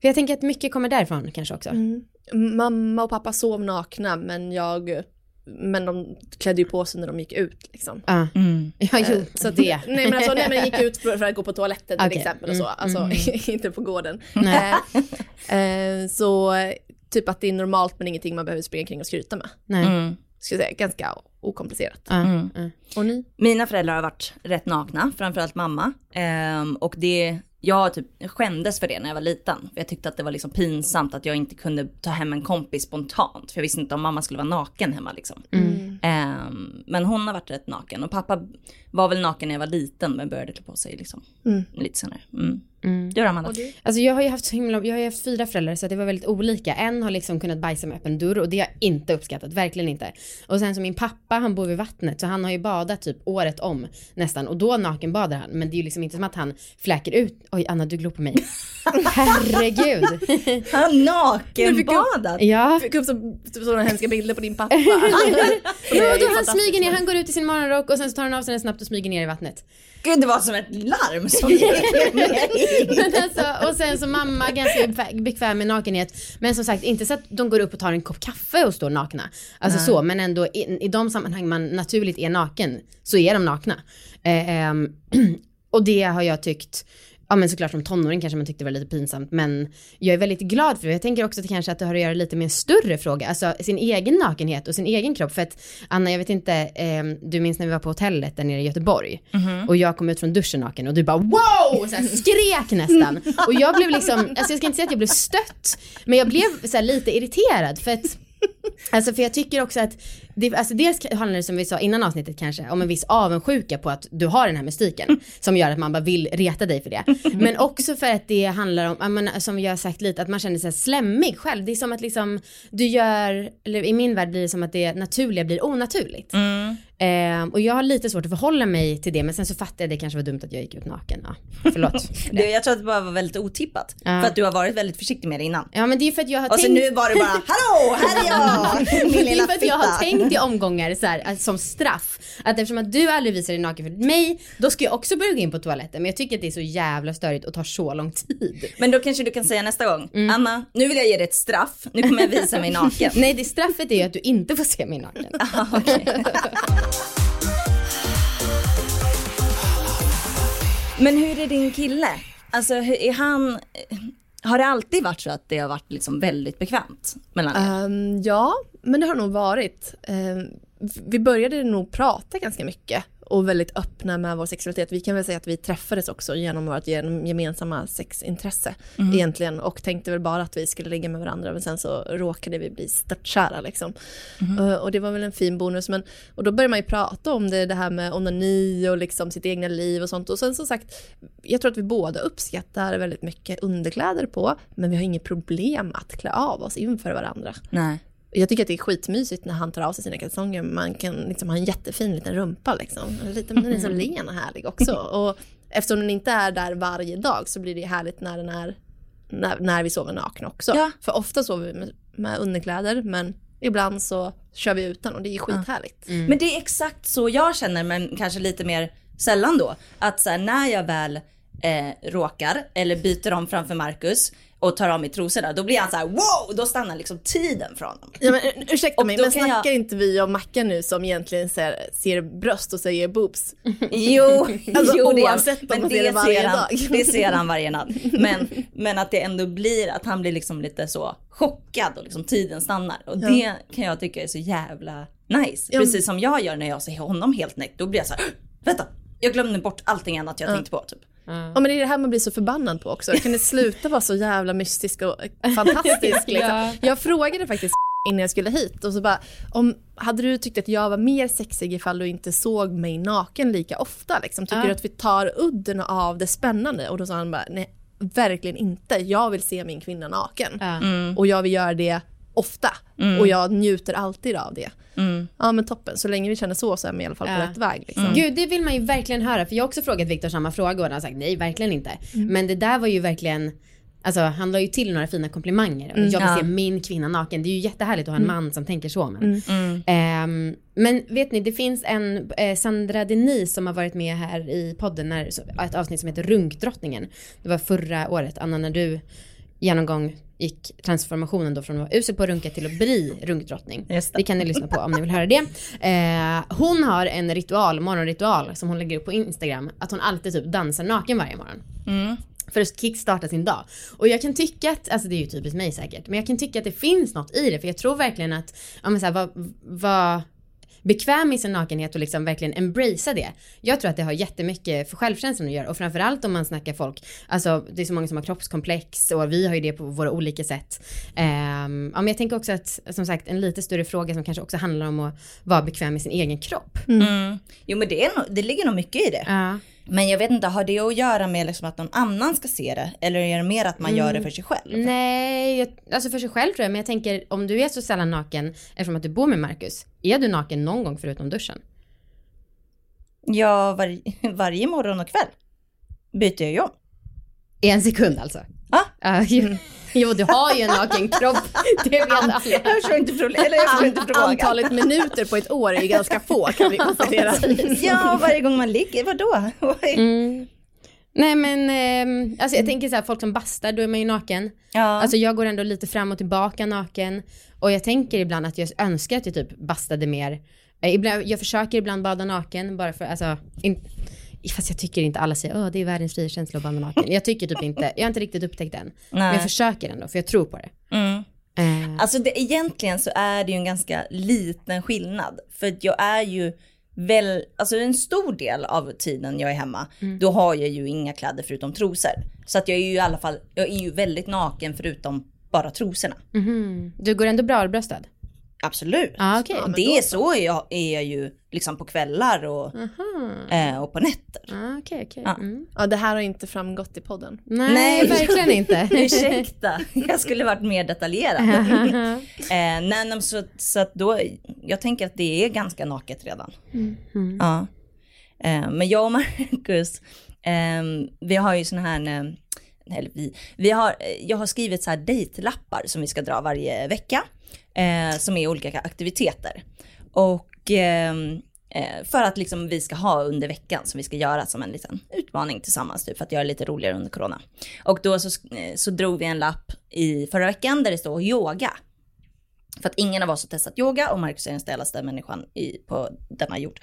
S2: För jag tänker att mycket kommer därifrån kanske också.
S4: Mm. mamma och pappa sov nakna men jag, men de klädde ju på sig när de gick ut liksom.
S2: Ja,
S1: Mm.
S2: ja jo,
S4: Eh, Så att,
S2: det.
S4: Nej men alltså, nej men gick ut för, för att gå på toaletten till exempel och så,
S2: Mm,
S4: alltså
S2: mm.
S4: inte på gården.
S2: Nej.
S4: Eh, eh, så typ att det är normalt men ingenting man behöver springa kring och skryta med.
S2: Nej.
S1: Mm.
S4: Ska jag säga, ganska okomplicerat.
S2: Ja,
S1: Mm.
S2: ja.
S4: Och ni?
S1: Mina föräldrar har varit rätt nakna, framförallt mamma. Ehm, och det, jag typ skämdes för det när jag var liten. För jag tyckte att det var liksom pinsamt att jag inte kunde ta hem en kompis spontant. För jag visste inte om mamma skulle vara naken hemma liksom.
S2: Mm.
S1: Ehm, men hon har varit rätt naken. Och pappa var väl naken när jag var liten men började klä på sig liksom.
S4: Mm.
S1: Lite senare. Mm.
S2: Mm.
S1: Du då Amanda?
S4: Du?
S2: Alltså jag har ju haft så himla, jag har ju haft fyra föräldrar så det var väldigt olika. En har liksom kunnat bajsa med öppen dörr och det har jag inte uppskattat, verkligen inte. Och sen så min pappa han bor vid vattnet så han har ju badat typ året om nästan och då nakenbadar han. Men det är ju liksom inte som att han fläker ut, oj Anna du glor på mig. Herregud.
S1: Han har nakenbadat!
S2: ja.
S4: Fick upp så, typ sådana hemska bilder på din pappa. Är
S2: då han smyger ner, han går ut i sin morgonrock och sen så tar han av sig den snabbt smyger ner i vattnet.
S1: Gud det var som ett larm som.
S2: Men alltså, och sen så mamma ganska bekvä- bekväm med nakenhet. Men som sagt inte så att de går upp och tar en kopp kaffe och står nakna. Alltså så, men ändå i, i de sammanhang man naturligt är naken så är de nakna. Eh, ehm, och det har jag tyckt, ja men såklart som tonåring kanske man tyckte det var lite pinsamt men jag är väldigt glad för det. Jag tänker också att det kanske att det har att göra lite med en större fråga, alltså sin egen nakenhet och sin egen kropp. För att Anna, jag vet inte, ehm, du minns när vi var på hotellet där nere i Göteborg och jag kom ut från duschen naken och du bara wow! Så här, skrek nästan. Och jag blev liksom, alltså jag ska inte säga att jag blev stött, men jag blev så lite irriterad för att Alltså för jag tycker också att, det, alltså dels handlar det som vi sa innan avsnittet kanske om en viss avundsjuka på att du har den här mystiken som gör att man bara vill reta dig för det. Men också för att det handlar om, menar, som jag har sagt lite, att man känner sig slemmig själv. Det är som att liksom du gör, eller i min värld blir det som att det naturliga blir onaturligt. Ehm, och jag har lite svårt att förhålla mig till det men sen så fattar jag det kanske var dumt att jag gick ut naken. Ja, förlåt.
S1: Du, jag tror att det bara var väldigt otippat.
S2: Ja.
S1: För att du har varit väldigt försiktig med det innan.
S2: Ja men det är för att jag har
S1: Och så
S2: tänkt
S1: nu var det bara, hallå, här är jag! Min
S2: det
S1: lilla
S2: är för att jag har tänkt i omgångar så här, att som straff. Att eftersom att du aldrig visar dig naken för mig, då ska jag också börja gå in på toaletten. Men jag tycker att det är så jävla störigt och tar så lång tid.
S1: Men då kanske du kan säga nästa gång,
S2: Mm.
S1: Anna, nu vill jag ge dig ett straff, nu kommer jag visa mig naken.
S2: Nej, det straffet är ju att du inte får se mig naken.
S1: Ah, okej. Men hur är din kille? Alltså är han, har det alltid varit så att det har varit liksom väldigt bekvämt mellan er?
S4: Um, ja, men det har nog varit. Um, vi började nog prata ganska mycket och väldigt öppna med vår sexualitet. Vi kan väl säga att vi träffades också genom vårt gem- gemensamma sexintresse egentligen och tänkte väl bara att vi skulle ligga med varandra men sen så råkade vi bli störtkära liksom. Eh, och det var väl en fin bonus men och då började man ju prata om det, det här med onani och liksom sitt egna liv och sånt och sen som sagt jag tror att vi båda uppskattar väldigt mycket underkläder på men vi har inget problem att klä av oss inför varandra.
S1: Nej.
S4: Jag tycker att det är skitmysigt när han tar av sig sina kalsonger. Man kan liksom ha en jättefin liten rumpa liksom. Lite, den är så len och härlig också. Och eftersom den inte är där varje dag så blir det härligt när den är när, när vi sover nakna också.
S1: Ja.
S4: För ofta sover vi med, med underkläder men ibland så kör vi utan och det är skithärligt.
S1: Men det är exakt så jag känner, men kanske lite mer sällan då. Att så här, när jag väl eh, råkar eller byter om framför Marcus och tar av mig trosorna, då blir han så här wow, då stannar liksom tiden från honom.
S4: Ja, men, ur- ursäkta
S1: Och
S4: mig, men snackar
S1: jag-
S4: inte vi om Mackan nu som egentligen ser, ser bröst och säger boobs?
S1: Jo,
S4: Alltså,
S1: jo det,
S4: oavsett om
S1: men
S4: ser
S1: det
S4: det varje
S1: ser han,
S4: dag.
S1: Det ser han varje natt. Men, men att det ändå blir att han blir liksom lite så chockad och liksom tiden stannar. Och
S4: Ja.
S1: det kan jag tycka är så jävla nice.
S4: Ja.
S1: Precis som jag gör när jag ser honom helt näck. Då blir jag så här, vänta, jag glömde bort allting annat jag tänkte på typ.
S4: Ja men det är det här man blir så förbannad på också. Kan det sluta vara så jävla mystisk och fantastisk liksom?
S2: Ja.
S4: Jag frågade faktiskt innan jag skulle hit och så bara, om, hade du tyckt att jag var mer sexig ifall du inte såg mig naken lika ofta? Liksom? Tycker
S2: Ja.
S4: du att vi tar udden av det spännande? Och då sa han bara, nej verkligen inte. Jag vill se min kvinna naken.
S2: Ja.
S4: Och jag vill göra det ofta. Och jag njuter alltid av det. Ja men toppen, så länge vi känner så så är vi i alla fall på
S2: Ja.
S4: rätt väg. Liksom.
S2: Gud, det vill man ju verkligen höra. För jag har också frågat Viktor samma fråga och han har sagt nej, verkligen inte. Men det där var ju verkligen, alltså han la ju till några fina komplimanger. Och jag vill
S1: Ja.
S2: se min kvinna naken. Det är ju jättehärligt att ha en man som tänker så. Men, Ehm, men vet ni, det finns en eh, Sandra Denis som har varit med här i podden, när, ett avsnitt som heter Runkdrottningen. Det var förra året, Anna, när du genomgång gick transformationen då från att vara usel på att runka till att bli runkdrottning.
S1: Det.
S2: Det kan ni lyssna på om ni vill höra det. Eh, hon har en ritual, morgonritual som hon lägger upp på Instagram. Att hon alltid typ dansar naken varje morgon.
S1: Mm.
S2: För att kickstarta sin dag. Och jag kan tycka att, alltså det är ju typiskt mig säkert, men jag kan tycka att det finns något i det. För jag tror verkligen att, ja men såhär, vad, vad bekväm i sin nakenhet och liksom verkligen embracea det. Jag tror att det har jättemycket för självkänslan att göra och framförallt om man snackar folk, alltså det är så många som har kroppskomplex och vi har ju det på våra olika sätt. Um, ja, men jag tänker också att som sagt en lite större fråga som kanske också handlar om att vara bekväm i sin egen kropp.
S1: Mm. Jo men det, är nog, det ligger nog mycket i det.
S2: Ja.
S1: Men jag vet inte, har det att göra med liksom att någon annan ska se det? Eller är det mer att man gör det för sig själv?
S2: Nej, jag, alltså för sig själv tror jag, men jag tänker om du är så sällan naken eftersom att du bor med Marcus, är du naken någon gång förutom duschen?
S1: Ja, var, varje morgon och kväll byter jag om.
S2: I en sekund alltså?
S1: Ja.
S2: Ja, jo, jo, du har ju en naken kropp. Det vet alla.
S1: Jag förstår inte, eller jag förstår inte frågan.
S4: Antalet minuter på ett år är ju ganska få kan vi konstatera.
S1: Ja, varje gång man ligger, vadå?
S2: Mm. Nej men, ehm, alltså jag tänker så här, folk som bastar, då är man ju naken.
S1: Ja.
S2: Alltså jag går ändå lite fram och tillbaka naken. Och jag tänker ibland att jag önskar att jag typ bastade mer. Eh, Ibland, jag försöker ibland bada naken bara för, alltså, in, fast jag tycker inte alla säger, åh det är världens frikänsla att bada naken. Jag tycker typ inte, jag har inte riktigt upptäckt den. Men
S1: Nej.
S2: jag försöker ändå, för jag tror på det.
S1: Mm.
S2: Eh,
S1: Alltså det, egentligen så är det ju en ganska liten skillnad. För att jag är ju väl, alltså en stor del av tiden jag är hemma, då har jag ju inga kläder förutom trosor. Så att jag är ju i alla fall, jag är ju väldigt naken förutom bara trosorna.
S2: mhm. Du går ändå brödbröstad?
S1: Absolut.
S2: Ja, okej.
S1: Och det är så är jag, är jag ju liksom på kvällar och, eh, och på nätter.
S2: Ja, okej, okej.
S1: Ja.
S2: Mm.
S4: Ja, det här har inte framgått i podden.
S2: Nej,
S1: Nej.
S2: verkligen inte.
S1: Ursäkta, jag skulle varit mer detaljerad. eh, nej, nej, så, så att då, jag tänker att det är ganska naket redan.
S2: Mm.
S1: Ja. Eh, men jag och Marcus, eh, vi har ju sån här, eh, eller vi, vi har, jag har skrivit så här dejtlappar som vi ska dra varje vecka. Eh, som är olika aktiviteter. Och ehm, eh, för att liksom vi ska ha under veckan som vi ska göra som en liten utmaning tillsammans typ, för att göra det lite roligare under corona. Och då så, eh, så drog vi en lapp i förra veckan där det står yoga. För att ingen av oss har testat yoga och Marcus är den ställaste människan i, på denna jord.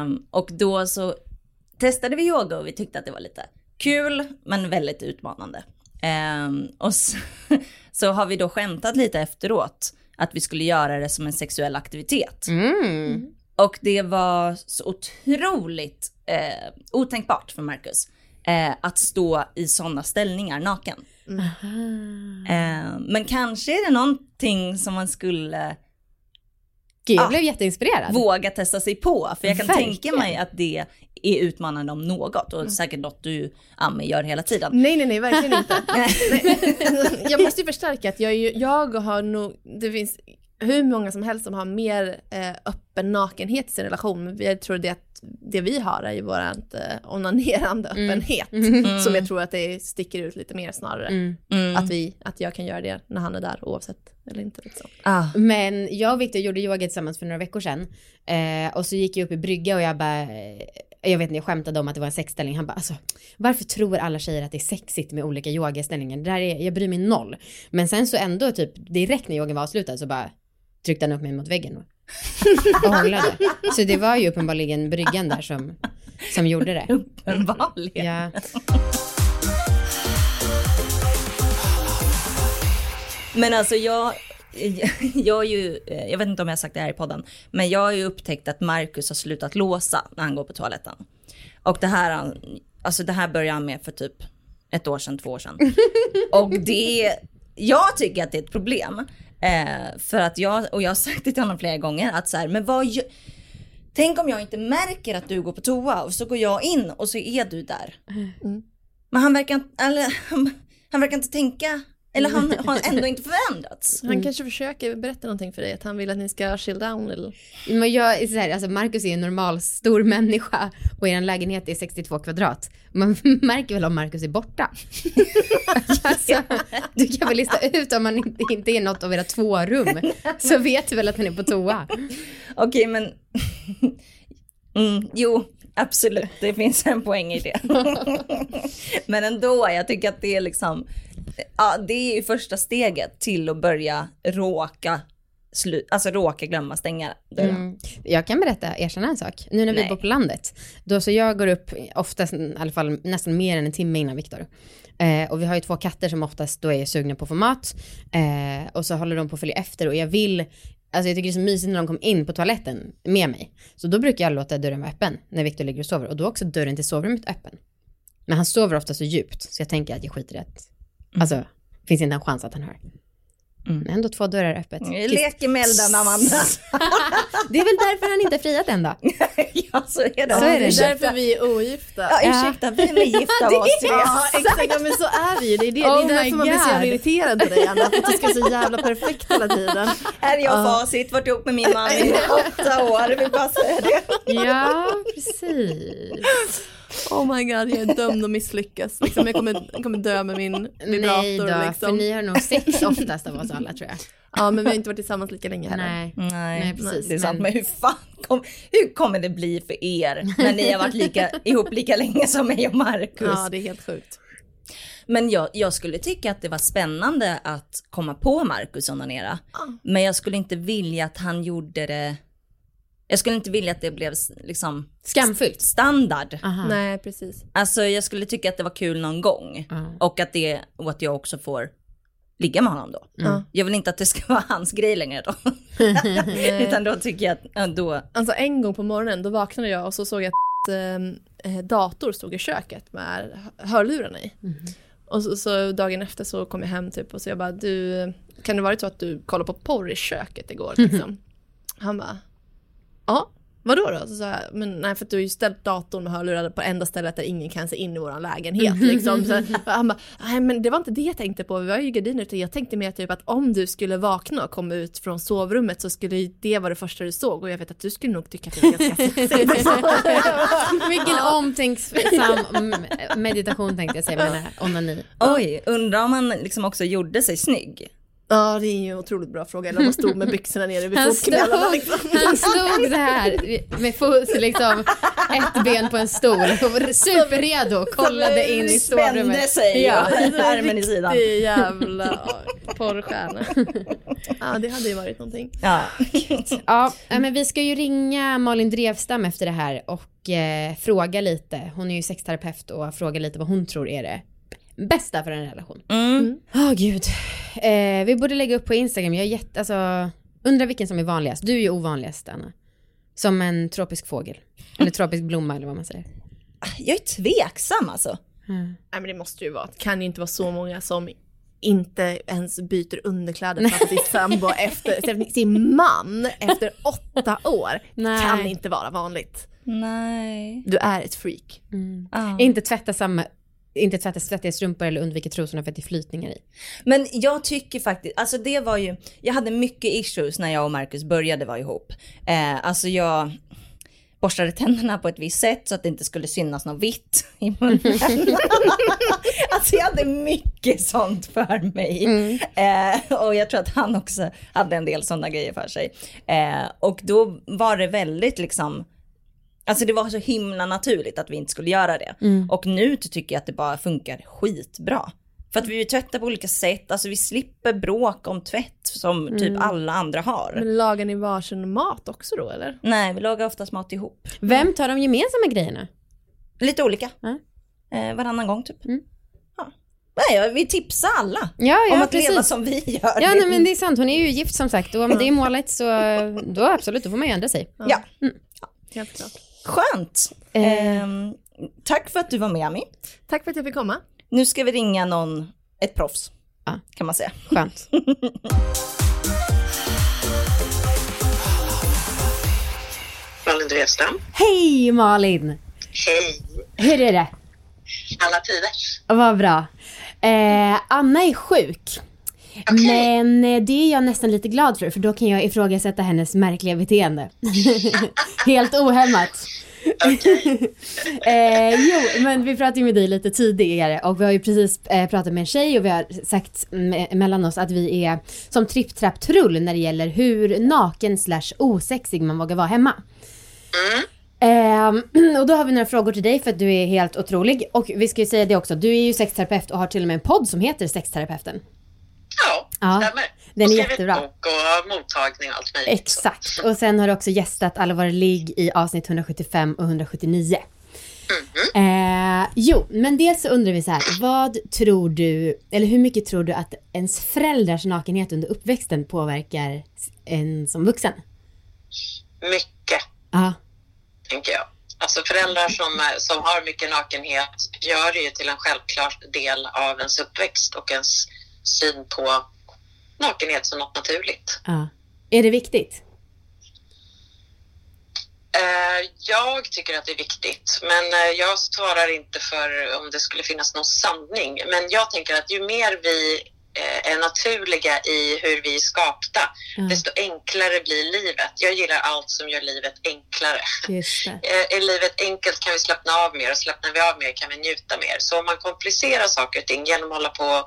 S1: Um, och då så testade vi yoga och vi tyckte att det var lite kul men väldigt utmanande. Ehm, och så, så har vi då skämtat lite efteråt att vi skulle göra det som en sexuell aktivitet.
S2: Mm.
S1: Och det var så otroligt eh, otänkbart för Marcus eh, att stå i sådana ställningar naken. Eh, men kanske är det någonting som man skulle
S2: Gud, jag
S1: Ah.
S2: blev jätteinspirerad.
S1: våga testa sig på. För jag kan
S2: Verkligen.
S1: tänka mig att det är utmanande om något och säkert något du Ami gör hela tiden.
S4: Nej, nej, nej, verkligen inte. Jag måste ju förstärka att jag, är ju, jag har nog, det finns hur många som helst som har mer eh, öppen nakenhet i sin relation. Men jag tror det att det vi har är ju vårat eh, onanerande öppenhet. Som jag tror att det sticker ut lite mer snarare.
S2: Mm.
S1: Mm.
S4: Att, vi, att jag kan göra det när han är där oavsett eller inte. Liksom.
S1: Ah.
S2: Men jag och Victor gjorde yoga tillsammans för några veckor sedan. Eh, och så gick jag upp i brygga och jag bara, eh, jag vet inte, jag skämtade om att det var en sexställning. Han bara, alltså varför tror alla tjejer att det är sexigt med olika yogaställningar? Det där är, jag bryr mig noll. Men sen så ändå typ direkt när yogan var avslutad så bara tryckte han upp mig mot väggen och, hånglade. Så det var ju uppenbarligen bryggan där som, som gjorde det.
S1: Uppenbarligen.
S2: Ja.
S1: Men alltså jag, jag, är ju, jag vet inte om jag har sagt det här i podden, men jag har ju upptäckt att Marcus har slutat låsa när han går på toaletten. Och det här, alltså det här började han med för typ ett år sedan, två år sedan. Och det, jag tycker att det är ett problem. Eh, för att jag, och jag har sagt det till honom flera gånger, att så här, men vad Tänk om jag inte märker att du går på toa och så går jag in och så är du där. Men han verkar, eller, han verkar inte tänka, eller han har ändå inte förändrats.
S4: Han kanske försöker berätta någonting för dig, att han vill att ni ska chill down eller...
S2: Men jag är så här, alltså Marcus är en normal stor människa och er lägenhet är 62 kvadrat. Man märker väl om Marcus är borta. alltså, du kan väl lista ut om han inte, inte är något av era två rum. Så vet du väl att han är på toa.
S1: Okej, men... Mm, jo, absolut. Det finns en poäng i det. men ändå, jag tycker att det är liksom... ja, det är ju första steget till att börja råka, alltså råka glömma stänga dörren.
S2: Mm. Jag kan berätta, erkänna en sak. Nu när vi
S1: Nej.
S2: bor på landet, då så jag går upp oftast, i alla fall nästan mer än en timme innan Viktor. Eh, och vi har ju två katter som oftast då är sugna på att få mat. Eh, och så håller de på att följa efter och jag vill, alltså jag tycker det är så mysigt när de kommer in på toaletten med mig. Så då brukar jag låta dörren vara öppen när Viktor ligger och sover och då är också dörren till sovrummet öppen. Men han sover ofta så djupt så jag tänker att jag skiter i att, alltså finns inte en chans att han hör.
S1: Mm.
S2: Ändå två dörrar öppet.
S1: Leker med elden Amanda.
S2: Det är väl därför han inte friat än då.
S1: ja så är det.
S2: Så är det.
S4: Det är därför vi är ogifta.
S1: Ja ursäkta, vi är gifta av oss tre.
S4: Ja exakt, ja, men så är vi ju. Det är, det. det
S2: Oh
S4: är därför
S2: my
S4: man blir så jävla irriterad på dig Anna, för att du ska så jävla perfekt hela tiden.
S1: Här är jag facit, varit ihop med min man i åtta år, vill bara säga det.
S2: Ja, precis.
S4: Oh my god, jag är dömd att misslyckas. Liksom, jag, kommer, jag kommer dö med min vibrator.
S2: Nej då, för
S4: liksom.
S2: ni har nog sex oftast av oss alla tror jag.
S4: Ja men vi har inte varit tillsammans lika länge heller.
S2: Nej.
S1: Nej,
S2: Nej, precis,
S1: det är sant.
S2: men-
S1: Men hur fan kom, hur kommer det bli för er när ni har varit lika, ihop lika länge som mig och Marcus?
S4: Ja det är helt sjukt.
S1: Men jag, jag skulle tycka att det var spännande att komma på Marcus onanera. Men jag skulle inte vilja att han gjorde det, jag skulle inte vilja att det blev liksom
S2: Skamfyllt.
S1: standard.
S2: Aha.
S4: Nej precis.
S1: Alltså jag skulle tycka att det var kul någon gång.
S2: Ja.
S1: Och att, det, och att jag också får ligga med honom då.
S4: Ja.
S1: Jag vill inte att det ska vara hans grej längre då. Utan då tycker jag att, då,
S4: Alltså en gång på morgonen då vaknade jag och så såg jag att eh, dator stod i köket med hörlurarna i. Och så, så dagen efter så kom jag hem typ och så jag bara du, kan det varit så att du kollade på porr i köket igår liksom? Han bara, ja. Vadå då? Så sa jag, men nej för att du har ju ställt datorn med hörlurar på enda stället där ingen kan se in i våran lägenhet liksom. Så han bara, nej men det var inte det jag tänkte på, vi har ju gardiner utan jag tänkte mer typ att om du skulle vakna och komma ut från sovrummet så skulle det vara det första du såg och jag vet att du skulle nog tycka att det var ganska sexigt.
S2: Vilken omtänksam meditation tänkte jag säga med här onani.
S1: oj, undrar om han liksom också gjorde sig snygg.
S4: Ja det är ju en otroligt bra fråga, eller om man stod med byxorna nere vid
S2: Han stod,
S4: fotknölarna liksom.
S2: han stod så här med fot, liksom, ett ben på en stol, superredo, kollade in i
S1: Spände
S2: sovrummet.
S1: sig
S2: Ja.
S1: och armen i sidan.
S4: Riktig jävla porrstjärna. Ja det hade ju varit någonting.
S1: Ja.
S2: Ja, men vi ska ju ringa Malin Drevstam efter det här och eh, fråga lite. Hon är ju sexterapeut och fråga lite vad hon tror är det bästa för en relation.
S1: Mm.
S2: Åh gud. Eh, vi borde lägga upp på Instagram. Jag är jätte, alltså, undrar vilken som är vanligast. Du är ju ovanligast Anna. Som en tropisk fågel. Eller tropisk blomma eller vad man säger.
S1: Jag är tveksam alltså.
S2: Mm.
S4: Nej men det måste ju vara, det kan ju inte vara så många som inte ens byter underkläder framför sin sambo efter, sin man efter åtta år.
S2: Nej.
S4: Kan inte vara vanligt.
S1: Nej.
S4: Du är ett freak.
S1: Ja.
S2: Inte tvätta samma, inte tvätta svettiga strumpor eller undvika trosorna för att det är flytningar i.
S1: Men jag tycker faktiskt, alltså det var ju, jag hade mycket issues när jag och Marcus började vara ihop. Eh, alltså jag borstade tänderna på ett visst sätt så att det inte skulle synas något vitt i munnen. alltså jag hade mycket sånt för mig. Eh, och jag tror att han också hade en del sådana grejer för sig. Eh, och då var det väldigt liksom, Alltså det var så himla naturligt att vi inte skulle göra det. Och nu tycker jag att det bara funkar skitbra. För att vi tvättar på olika sätt, alltså vi slipper bråk om tvätt som typ alla andra har.
S4: Men lagar ni varsin mat också då eller?
S1: Nej, vi lagar oftast mat ihop.
S2: Vem tar de gemensamma grejerna?
S1: Lite olika.
S2: Ja.
S1: Eh, varannan gång typ.
S2: Mm.
S1: Ja. Nej, vi tipsar alla
S2: Ja, ja
S1: om att
S2: precis.
S1: leva som vi gör.
S2: Ja, nej, men det är sant. Hon är ju gift som sagt och om det är målet så då absolut, då får man ju ändra sig.
S1: Ja,
S4: Helt klart.
S1: Skönt.
S2: Eh.
S1: Ehm, tack för att du var med Ami.
S4: Tack för att jag fick komma.
S1: Nu ska vi ringa någon, ett proffs.
S2: Ja.
S1: Kan man säga.
S2: Skönt.
S5: Malin Drevstam.
S2: Hej Malin!
S5: Hej!
S2: Hur är det?
S5: Alla tiders.
S2: Vad bra. Eh, Anna är sjuk.
S5: Okej.
S2: Men eh, det är jag nästan lite glad för, för då kan jag ifrågasätta hennes märkliga beteende. Helt ohämmat. eh, jo, men vi pratade ju med dig lite tidigare och vi har ju precis eh, pratat med en tjej och vi har sagt me- mellan oss att vi är som tripp trapp trull när det gäller hur naken slash osexig man vågar vara hemma. Ehm, och då har vi några frågor till dig för att du är helt otrolig. Och vi ska ju säga det också, du är ju sexterapeut och har till och med en podd som heter Sexterapeuten.
S5: Ja,
S2: Ja,
S5: stämmer.
S2: den är
S5: och skrivit
S2: jättebra.
S5: bok och mottagning och allt möjligt.
S2: Exakt. Och sen har du också gästat Alla våra ligg i avsnitt 175 och 179. Eh, jo, men dels så undrar vi så här, vad tror du, eller hur mycket tror du att ens föräldrars nakenhet under uppväxten påverkar en som vuxen?
S5: Mycket,
S2: Ja,
S5: tänker jag. Alltså föräldrar som, är- som har mycket nakenhet gör det ju till en självklar del av ens uppväxt och ens syn på nakenhet som något naturligt.
S2: ja. Är det viktigt?
S5: Eh, Jag tycker att det är viktigt, men eh, jag svarar inte för om det skulle finnas någon sanning. Men jag tänker att ju mer vi är naturliga i hur vi är skapta,
S2: Mm.
S5: desto enklare blir livet. Jag gillar allt som gör livet enklare. Eh, Är livet enkelt kan vi slappna av mer och slappnar vi av mer kan vi njuta mer. Så om man komplicerar saker och ting genom att hålla på och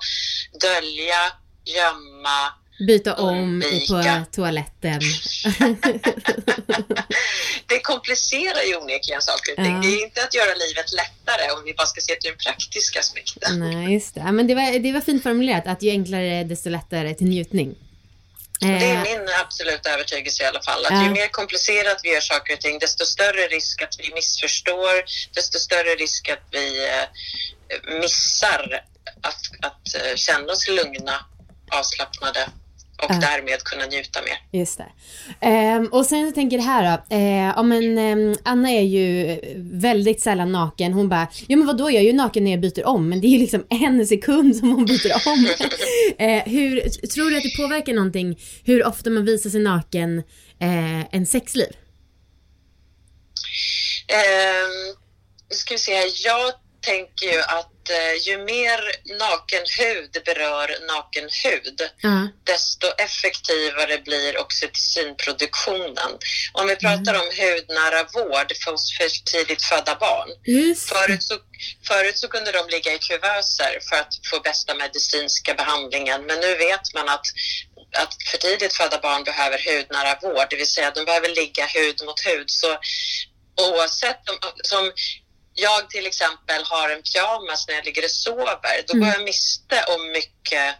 S5: dölja, gömma,
S2: Byta om i- på toaletten.
S5: det komplicerar ju onekligen saker och ting.
S2: Ja.
S5: Det är inte att göra livet lättare om vi bara ska se till den praktiska aspekten.
S2: Nej, just det. Men det var, det var fint formulerat, att ju enklare desto lättare till njutning.
S5: Det är
S2: Eh,
S5: min absoluta övertygelse i alla fall. Att
S2: Ja.
S5: ju mer komplicerat vi gör saker och ting, desto större risk att vi missförstår, desto större risk att vi eh, missar att, att eh, känna oss lugna, avslappnade och
S2: Ja.
S5: därmed kunna njuta mer.
S2: Just det. Ehm, och sen så tänker jag det här då. Eh, ja, men, ehm, Anna är ju väldigt sällan naken. Hon bara, ja men vadå jag är ju naken när jag byter om. Men det är ju liksom en sekund som hon byter om. eh, hur, tror du att det påverkar någonting hur ofta man visar sig naken eh, en sexliv?
S5: Nu ska vi se här. Jag tänker ju att eh, ju mer naken hud berör naken hud,
S2: Ja.
S5: desto effektivare blir oxytocinproduktionen. Om vi pratar om hudnära vård för, för tidigt födda barn.
S2: Just.
S5: Förut så, förut så kunde de ligga i kuvöser för att få bästa medicinska behandlingen, men nu vet man att att för tidigt födda barn behöver hudnära vård, det vill säga de behöver ligga hud mot hud. Så oavsett om, som jag till exempel har en pyjamas när jag ligger och sover, då går jag miste om mycket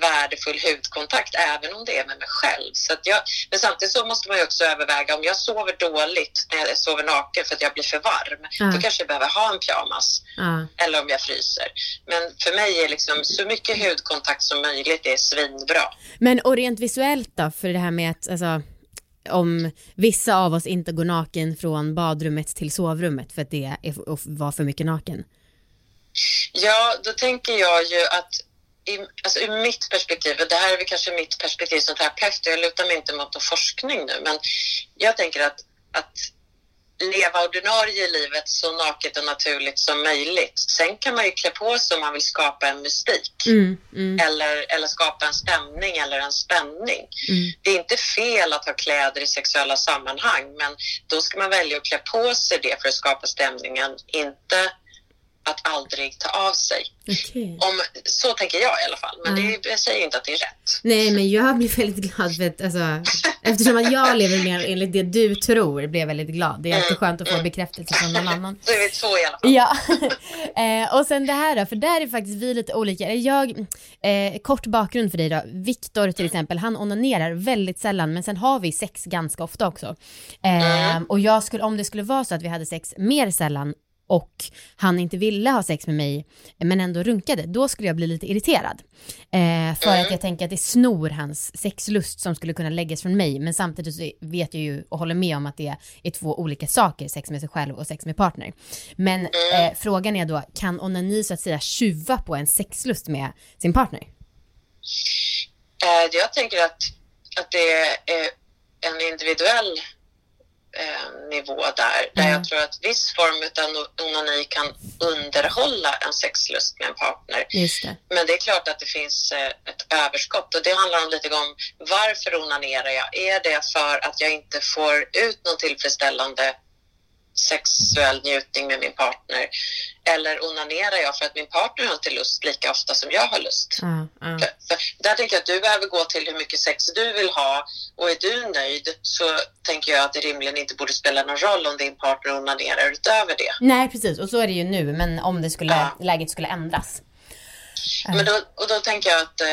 S5: värdefull hudkontakt även om det är med mig själv. Så jag, men samtidigt så måste man ju också överväga om jag sover dåligt när jag sover naken för att jag blir för varm,
S2: Ja.
S5: då kanske jag behöver ha en pyjamas
S2: Ja.
S5: eller om jag fryser. Men för mig är liksom så mycket hudkontakt som möjligt är svinbra.
S2: Men och rent visuellt då, för det här med att alltså, om vissa av oss inte går naken från badrummet till sovrummet för att det är, var för mycket naken.
S5: Ja, då tänker jag ju att i, alltså ur mitt perspektiv, och det här är väl kanske mitt perspektiv som terapeut, jag lutar mig inte mot någon forskning nu, men jag tänker att, att leva ordinarie livet så naket och naturligt som möjligt. Sen kan man ju klä på sig om man vill skapa en mystik.
S2: Mm, mm,
S5: Eller, eller skapa en stämning eller en spänning.
S2: mm.
S5: Det är inte fel att ha kläder i sexuella sammanhang, men då ska man välja att klä på sig det för att skapa stämningen, inte att aldrig ta av sig.
S2: Okej.
S5: Om, så tänker jag i alla fall, men
S2: Mm.
S5: det, jag säger inte att det är rätt.
S2: Nej men jag blir väldigt glad för att alltså, eftersom att jag lever mer enligt det du tror blir jag väldigt glad. Det är alltid skönt att få bekräftelse från någon annan.
S5: Då är vi två i alla fall.
S2: Ja, eh, och sen det här då, för där är faktiskt vi lite olika. Jag, eh, kort bakgrund för dig då. Viktor till exempel, han onanerar väldigt sällan men sen har vi sex ganska ofta också. Eh, och jag skulle, om det skulle vara så att vi hade sex mer sällan och han inte ville ha sex med mig men ändå runkade, då skulle jag bli lite irriterad. Eh, för att jag tänker att det snor hans sexlust som skulle kunna läggas från mig men samtidigt så vet jag ju och håller med om att det är två olika saker, sex med sig själv och sex med partner. Men eh, frågan är då, kan onani så att säga tjuva på en sexlust med sin partner?
S5: Eh, jag tänker att, att det är en individuell eh, nivå där, där
S2: Mm.
S5: jag tror att viss form av onani kan underhålla en sexlust med en partner.
S2: Det.
S5: Men det är klart att det finns eh, ett överskott och det handlar om lite om varför onanerar jag? Är det för att jag inte får ut någon tillfredsställande sexuell njutning med min partner? Eller onanerar jag för att min partner har inte lust lika ofta som jag har lust?
S2: Ja, ja.
S5: För, för där tänker jag att du behöver gå till hur mycket sex du vill ha och är du nöjd så tänker jag att det rimligen inte borde spela någon roll om din partner onanerar utöver det.
S2: Nej precis och så är det ju nu men om det skulle,
S5: Ja.
S2: läget skulle ändras.
S5: Men då, och då tänker jag att eh,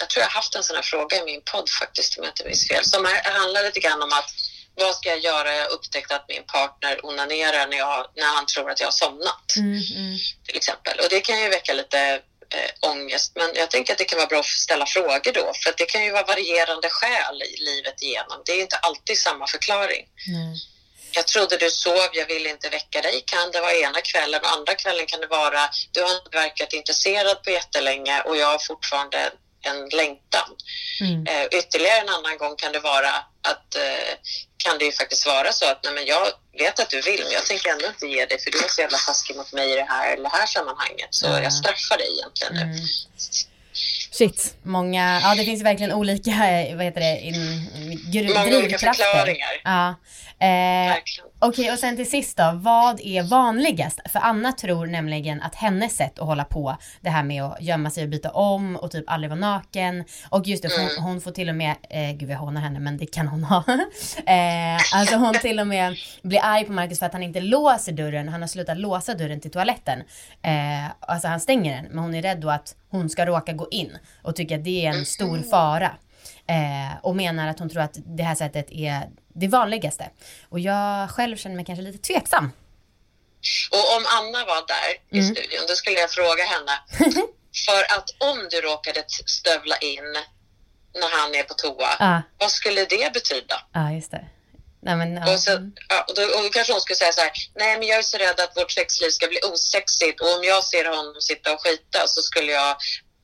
S5: jag tror jag har haft en sån här fråga i min podd faktiskt om jag inte minns fel. Som handlar lite grann om att vad ska jag göra? Jag upptäckte att min partner onanerar när, jag, när han tror att jag har somnat
S2: Mm, mm.
S5: till exempel. Och det kan ju väcka lite eh, ångest. Men jag tänker att det kan vara bra att ställa frågor då. För det kan ju vara varierande skäl i livet igenom. Det är inte alltid samma förklaring.
S2: Nej.
S5: Jag trodde du sov, jag ville inte väcka dig. Kan det vara ena kvällen och andra kvällen kan det vara du har inte verkat intresserad på jättelänge och jag har fortfarande en längtan.
S2: Mm.
S5: Eh, ytterligare en annan gång kan det vara att eh, kan det ju faktiskt vara så att nej, men jag vet att du vill men jag tänker ändå inte ge dig för du är så jävla taskig mot mig i det här, eller det här sammanhanget så
S2: Ja.
S5: jag straffar dig egentligen nu.
S2: Mm. Shit, många, ja det finns verkligen olika, eh, vad heter det, in, gr-
S5: Många olika
S2: drivkrafter.
S5: förklaringar.
S2: Ja. Eh,
S5: Verkligen.
S2: Okej, och sen till sist då, vad är vanligast? För Anna tror nämligen att hennes sätt att hålla på, det här med att gömma sig och byta om och typ aldrig vara naken. Och just det, hon,
S5: Mm.
S2: hon får till och med, eh, gud jag hånar henne men det kan hon ha. eh, alltså hon till och med blir arg på Marcus för att han inte låser dörren, han har slutat låsa dörren till toaletten. Eh, alltså han stänger den, men hon är rädd då att hon ska råka gå in och tycker att det är en stor fara. Eh, och menar att hon tror att det här sättet är det vanligaste. Och jag själv känner mig kanske lite tveksam.
S5: Och om Anna var där i
S2: Mm.
S5: studion, då skulle jag fråga henne. för att om du råkade stövla in när han är på toa,
S2: Ja,
S5: vad skulle det betyda?
S2: ja just det. Nej men, ja.
S5: Och, så, och, då, och då kanske hon skulle säga så här, nej men jag är så rädd att vårt sexliv ska bli osexigt och om jag ser honom sitta och skita så skulle jag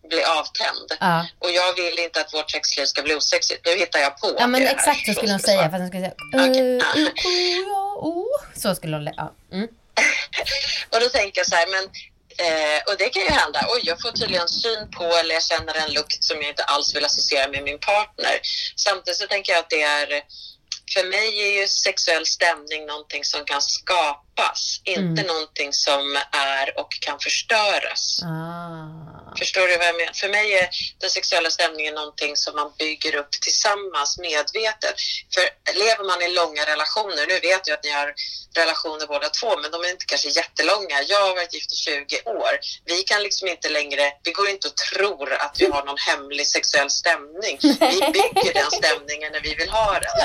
S5: bli avtänd.
S2: ja.
S5: Och jag vill inte att vårt sexliv ska bli osexigt. Nu hittar jag på
S2: ja men exakt så skulle hon säga. Fast hon skulle säga eh, oh, ja, oh. Så skulle hon, ja. Mm.
S5: Och då tänker jag så här, men Eh, och det kan ju hända. Oj, jag får tydligen syn på eller jag känner en lukt som jag inte alls vill associera med min partner. Samtidigt så tänker jag att det är, för mig är ju sexuell stämning någonting som kan skapas, inte någonting som är och kan förstöras.
S2: Ah.
S5: Förstår du vad jag menar? För mig är den sexuella stämningen någonting som man bygger upp tillsammans medvetet. För lever man i långa relationer, nu vet jag att ni har relationer båda två, men de är inte kanske jättelånga. Jag har varit gift i 20 år. Vi kan liksom inte längre, vi går inte och tror att vi har någon hemlig sexuell stämning. Vi bygger den stämningen när vi vill ha den.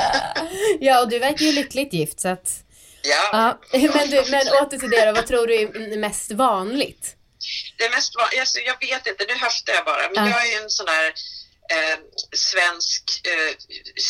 S2: Ja och du verkar ju lyckligt gift så att,
S5: Ja.
S2: ja. Men, du, men åter till det då, vad tror du är mest vanligt?
S5: Det mest var, alltså, jag vet inte, nu höftar jag bara, men
S2: Ja.
S5: jag är ju en sån där eh, svensk eh,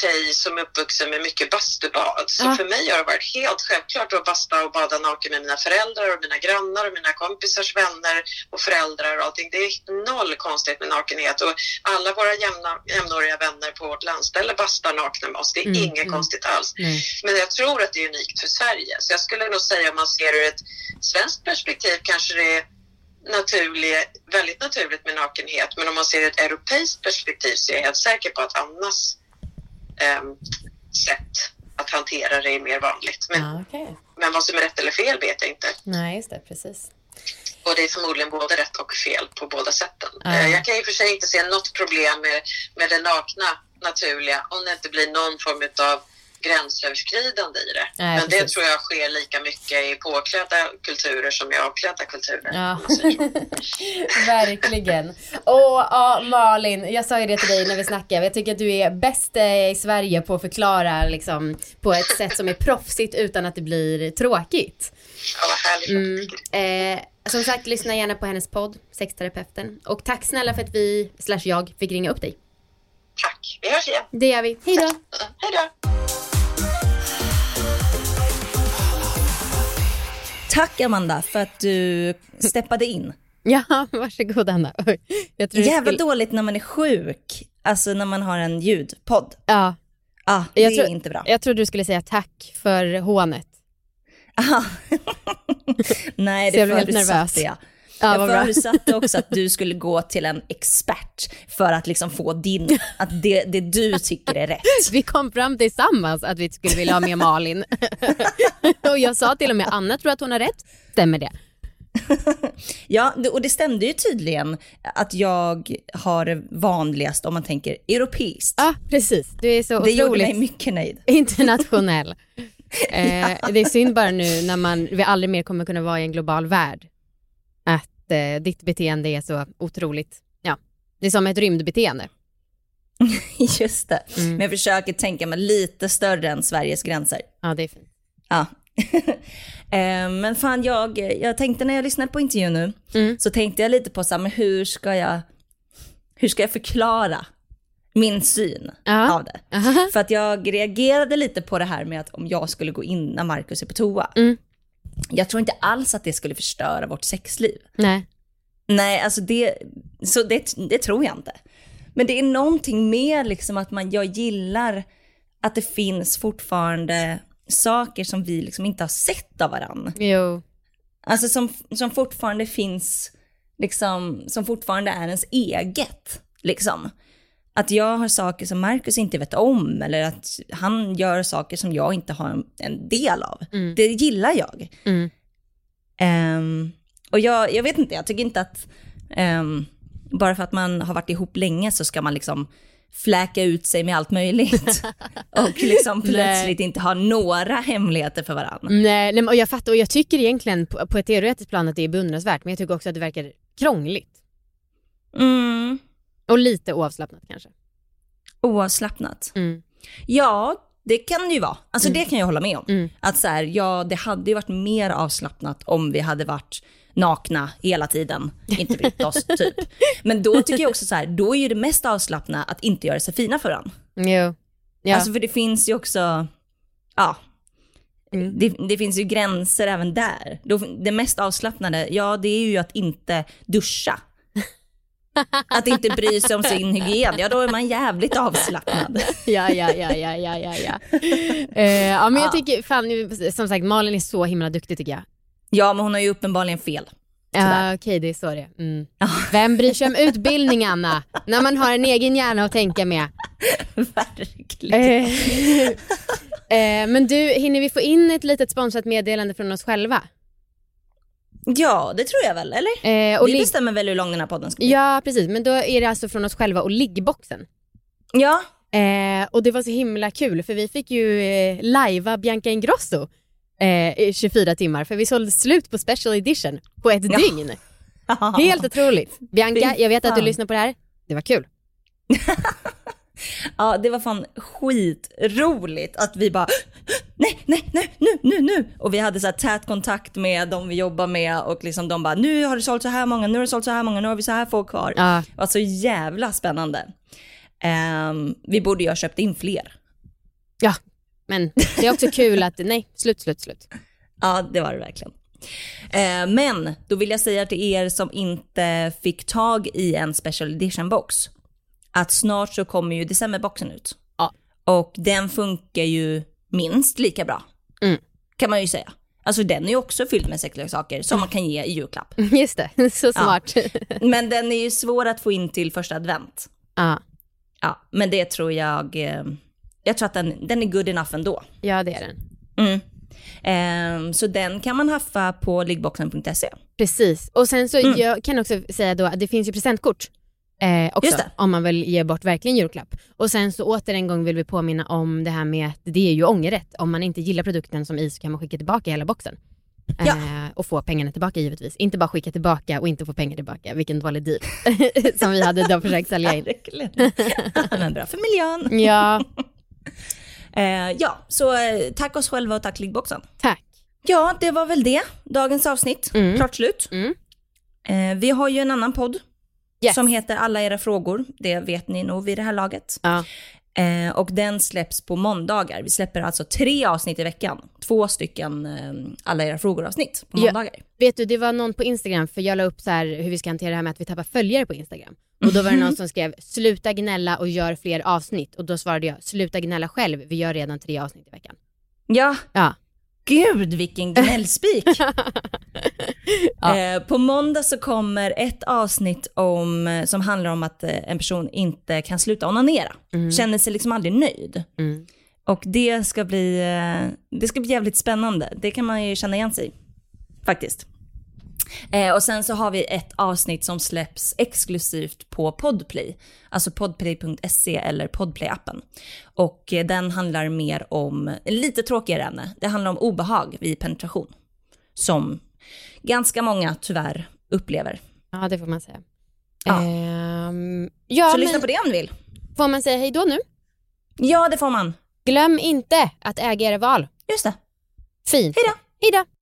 S5: tjej som är uppvuxen med mycket bastubad. Så
S2: Ja.
S5: för mig har det varit helt självklart att basta och bada naken med mina föräldrar och mina grannar och mina kompisars vänner och föräldrar och allting. Det är noll konstigt med nakenhet och alla våra jämna, jämnåriga vänner på vårt landställe bastar nakna med oss. Det är
S2: Mm,
S5: inget
S2: mm.
S5: konstigt alls.
S2: Mm.
S5: Men jag tror att det är unikt för Sverige. Så jag skulle nog säga om man ser ur ett svenskt perspektiv kanske det är naturlig, väldigt naturligt med nakenhet. Men om man ser ett europeiskt perspektiv så är jag helt säker på att Annas ehm, sätt att hantera det är mer vanligt. Men,
S2: Ja, okej.
S5: men vad som är rätt eller fel vet jag inte.
S2: Nej just det, precis.
S5: Och det är förmodligen både rätt och fel på båda sätten.
S2: Ja.
S5: Eh, Jag kan i och för sig inte se något problem med, med det nakna naturliga om det inte blir någon form av gränsöverskridande i det.
S2: Nej,
S5: Men det
S2: precis.
S5: tror jag sker lika mycket i påklädda kulturer som i avklädda kulturer.
S2: Ja, verkligen. Och ja, Malin, jag sa ju det till dig när vi snackade, jag tycker att du är bäst eh, i Sverige på att förklara liksom, på ett sätt som är proffsigt utan att det blir tråkigt.
S5: Ja, vad härligt.
S2: Mm. Eh, som sagt, lyssna gärna på hennes podd, Sexterapeuten. Och tack snälla för att vi, slash jag, fick ringa upp dig.
S5: Tack. Vi hörs igen.
S2: Det gör vi. Hej då!
S5: Hej då.
S1: Tack Amanda för att du steppade in.
S2: Ja, varsågod Anna. Jag tror
S1: Jävla
S2: skulle...
S1: dåligt när man är sjuk, alltså när man har en ljudpodd.
S2: Ja,
S1: Ah, det
S2: Jag
S1: är inte bra.
S2: jag trodde du skulle säga tack för hånet.
S1: Ah. Nej, det förutsatte
S2: helt nervös.
S1: jag.
S2: Ja,
S1: jag
S2: vad bra.
S1: förutsatte också att du skulle gå till en expert för att liksom få din, att det, det du tycker är rätt.
S2: Vi kom fram tillsammans att vi skulle vilja ha med Malin. och jag sa till och med Anna tror att hon har rätt. Stämmer det?
S1: Ja, och det stämde ju tydligen att jag har det vanligast om man tänker europeiskt.
S2: Ja, precis. Du är så
S1: det gjorde mig mycket nöjd.
S2: internationell. Eh, det är synd bara nu när man, vi aldrig mer kommer kunna vara i en global värld. Att eh, ditt beteende är så otroligt, ja, det är som ett rymdbeteende.
S1: Just det.
S2: Mm.
S1: Men jag försöker tänka mig lite större än Sveriges gränser.
S2: Ja, det är fint.
S1: Ja. Eh, Men fan, jag, jag tänkte när jag lyssnade på intervjun nu,
S2: Mm.
S1: så tänkte jag lite på så här, men hur ska jag, hur ska jag förklara min syn
S2: Ja.
S1: av det?
S2: Aha.
S1: För att jag reagerade lite på det här med att om jag skulle gå in när Markus är på toa.
S2: Mm.
S1: Jag tror inte alls att det skulle förstöra vårt sexliv.
S2: Nej.
S1: Nej, alltså det, så det, det tror jag inte. Men det är någonting mer liksom att man, jag gillar att det finns fortfarande saker som vi liksom inte har sett av varandra.
S2: Jo.
S1: Alltså som, som fortfarande finns, liksom, som fortfarande är ens eget. Liksom. Att jag har saker som Markus inte vet om eller att han gör saker som jag inte har en, del av.
S2: Mm.
S1: Det gillar jag.
S2: Mm.
S1: Ehm, och jag, jag vet inte, jag tycker inte att ehm, bara för att man har varit ihop länge så ska man liksom fläka ut sig med allt möjligt. och liksom plötsligt inte ha några hemligheter för varandra.
S2: Nej, nej och jag fattar och jag tycker egentligen på, på ett teoretiskt plan att det är beundransvärt men jag tycker också att det verkar krångligt.
S1: Mm.
S2: Och lite oavslappnat kanske.
S1: Oavslappnat.
S2: Mm.
S1: Ja, det kan det ju vara. Alltså det kan jag hålla med om.
S2: Mm.
S1: Att så här, ja, det hade ju varit mer avslappnat om vi hade varit nakna hela tiden, inte brytt oss typ. Men då tycker jag också så här, då är ju det mest avslappna att inte göra sig fina för varandra.
S2: Jo. Ja.
S1: Alltså för det finns ju också, ja,
S2: Mm.
S1: det, det finns ju gränser även där. Det mest avslappnade, ja det är ju att inte duscha. Att inte bry sig om sin hygien, ja då är man jävligt avslappnad.
S2: Ja, ja, ja, ja, ja, ja, ja. Eh, ja men jag
S1: Ja.
S2: tycker, fan, som sagt Malin är så himla duktig tycker jag.
S1: Ja men hon har ju uppenbarligen fel.
S2: Ja, Okej, det är så det mm. Vem bryr sig om utbildning Anna? När man har en egen hjärna att tänka med.
S1: Verkligen.
S2: Eh, men du, hinner vi få in ett litet sponsrat meddelande från oss själva?
S1: Ja det tror jag väl, eller?
S2: Eh, och
S1: Vi bestämmer väl hur lång den här podden ska bli.
S2: Ja, precis. Men då är det alltså från oss själva och liggboxen.
S1: Ja,
S2: Eh, och det var så himla kul för vi fick ju eh, lajva Bianca Ingrosso eh, i 24 timmar för vi sålde slut på special edition på ett
S1: Ja.
S2: dygn. Helt otroligt. Bianca, jag vet att du lyssnar på det här. Det var kul.
S1: Ja, det var fan skitroligt att vi bara nej, nej, nej, nu, nu, nu. Och vi hade så här tät kontakt med de vi jobbar med och liksom de bara nu har det sålt så här många, nu har det sålt så här många, nu har vi så här få kvar.
S2: Ja.
S1: Det var så jävla spännande. Ehm, vi borde ju ha köpt in fler.
S2: Ja, men det är också kul att, nej, slut, slut, slut.
S1: Ja, det var det verkligen. Eh, men då vill jag säga till er som inte fick tag i en special edition box att snart så kommer ju decemberboxen ut.
S2: Ja.
S1: Och den funkar ju minst lika bra.
S2: Mm.
S1: Kan man ju säga. Alltså den är ju också fylld med sexleksaker som man kan ge i julklapp.
S2: Just det, så smart. Ja.
S1: Men den är ju svår att få in till första advent. Ja, men det tror jag, eh, jag tror att den, den är good enough ändå.
S2: ja, det är den.
S1: Mm. Ehm, så den kan man haffa på liggboxen.se.
S2: Precis. Och sen så
S1: Mm.
S2: jag kan också säga då att det finns ju presentkort eh, också om man vill ge bort verkligen julklapp. Och sen så åter en gång vill vi påminna om det här med att det är ju ångerrätt. Om man inte gillar produkten som i så kan man skicka tillbaka hela boxen. Eh,
S1: Ja.
S2: och få pengarna tillbaka givetvis. Inte bara skicka tillbaka och inte få pengar tillbaka. Vilken dålig deal som vi hade då försökt sälja in.
S1: Verkligen. Bra för miljön.
S2: Ja,
S1: Eh, ja, så eh, tack oss själva och tack liggboxen.
S2: tack.
S1: Ja, det var väl det. Dagens avsnitt.
S2: Mm.
S1: Klart slut.
S2: Mm.
S1: Eh, vi har ju en annan podd
S2: Yes.
S1: som heter Alla era frågor. Det vet ni nog vid det här laget.
S2: Ja.
S1: Eh, och den släpps på måndagar. Vi släpper alltså tre avsnitt i veckan. Två stycken eh, Alla era frågor-avsnitt på
S2: Ja.
S1: måndagar.
S2: Vet du, det var någon på Instagram, för jag la upp så här hur vi ska hantera det här med att vi tappar följare på Instagram. Och då var det någon som skrev sluta gnälla och gör fler avsnitt. Och då svarade jag sluta gnälla själv, vi gör redan tre avsnitt i veckan.
S1: Ja,
S2: Ja,
S1: Gud vilken gnällspik. eh, på måndag så kommer ett avsnitt om, eh, som handlar om att eh, en person inte kan sluta onanera. Känner sig liksom aldrig nöjd.
S2: Mm.
S1: Och det ska, bli, eh, det ska bli jävligt spännande. Det kan man ju känna igen sig i. Faktiskt. Eh, och sen så har vi ett avsnitt som släpps exklusivt på Podplay. Alltså podplay.se eller Podplay-appen. Och eh, den handlar mer om, lite tråkigare ämne, det handlar om obehag vid penetration. Som ganska många tyvärr upplever.
S2: Ja, det får man säga.
S1: Ja.
S2: Ehm, ja,
S1: så
S2: men
S1: lyssna på det om ni vill.
S2: får man säga hej då nu?
S1: Ja, det får man.
S2: Glöm inte att äga era val.
S1: Just det.
S2: Fint.
S1: Hej då.
S2: Hej då.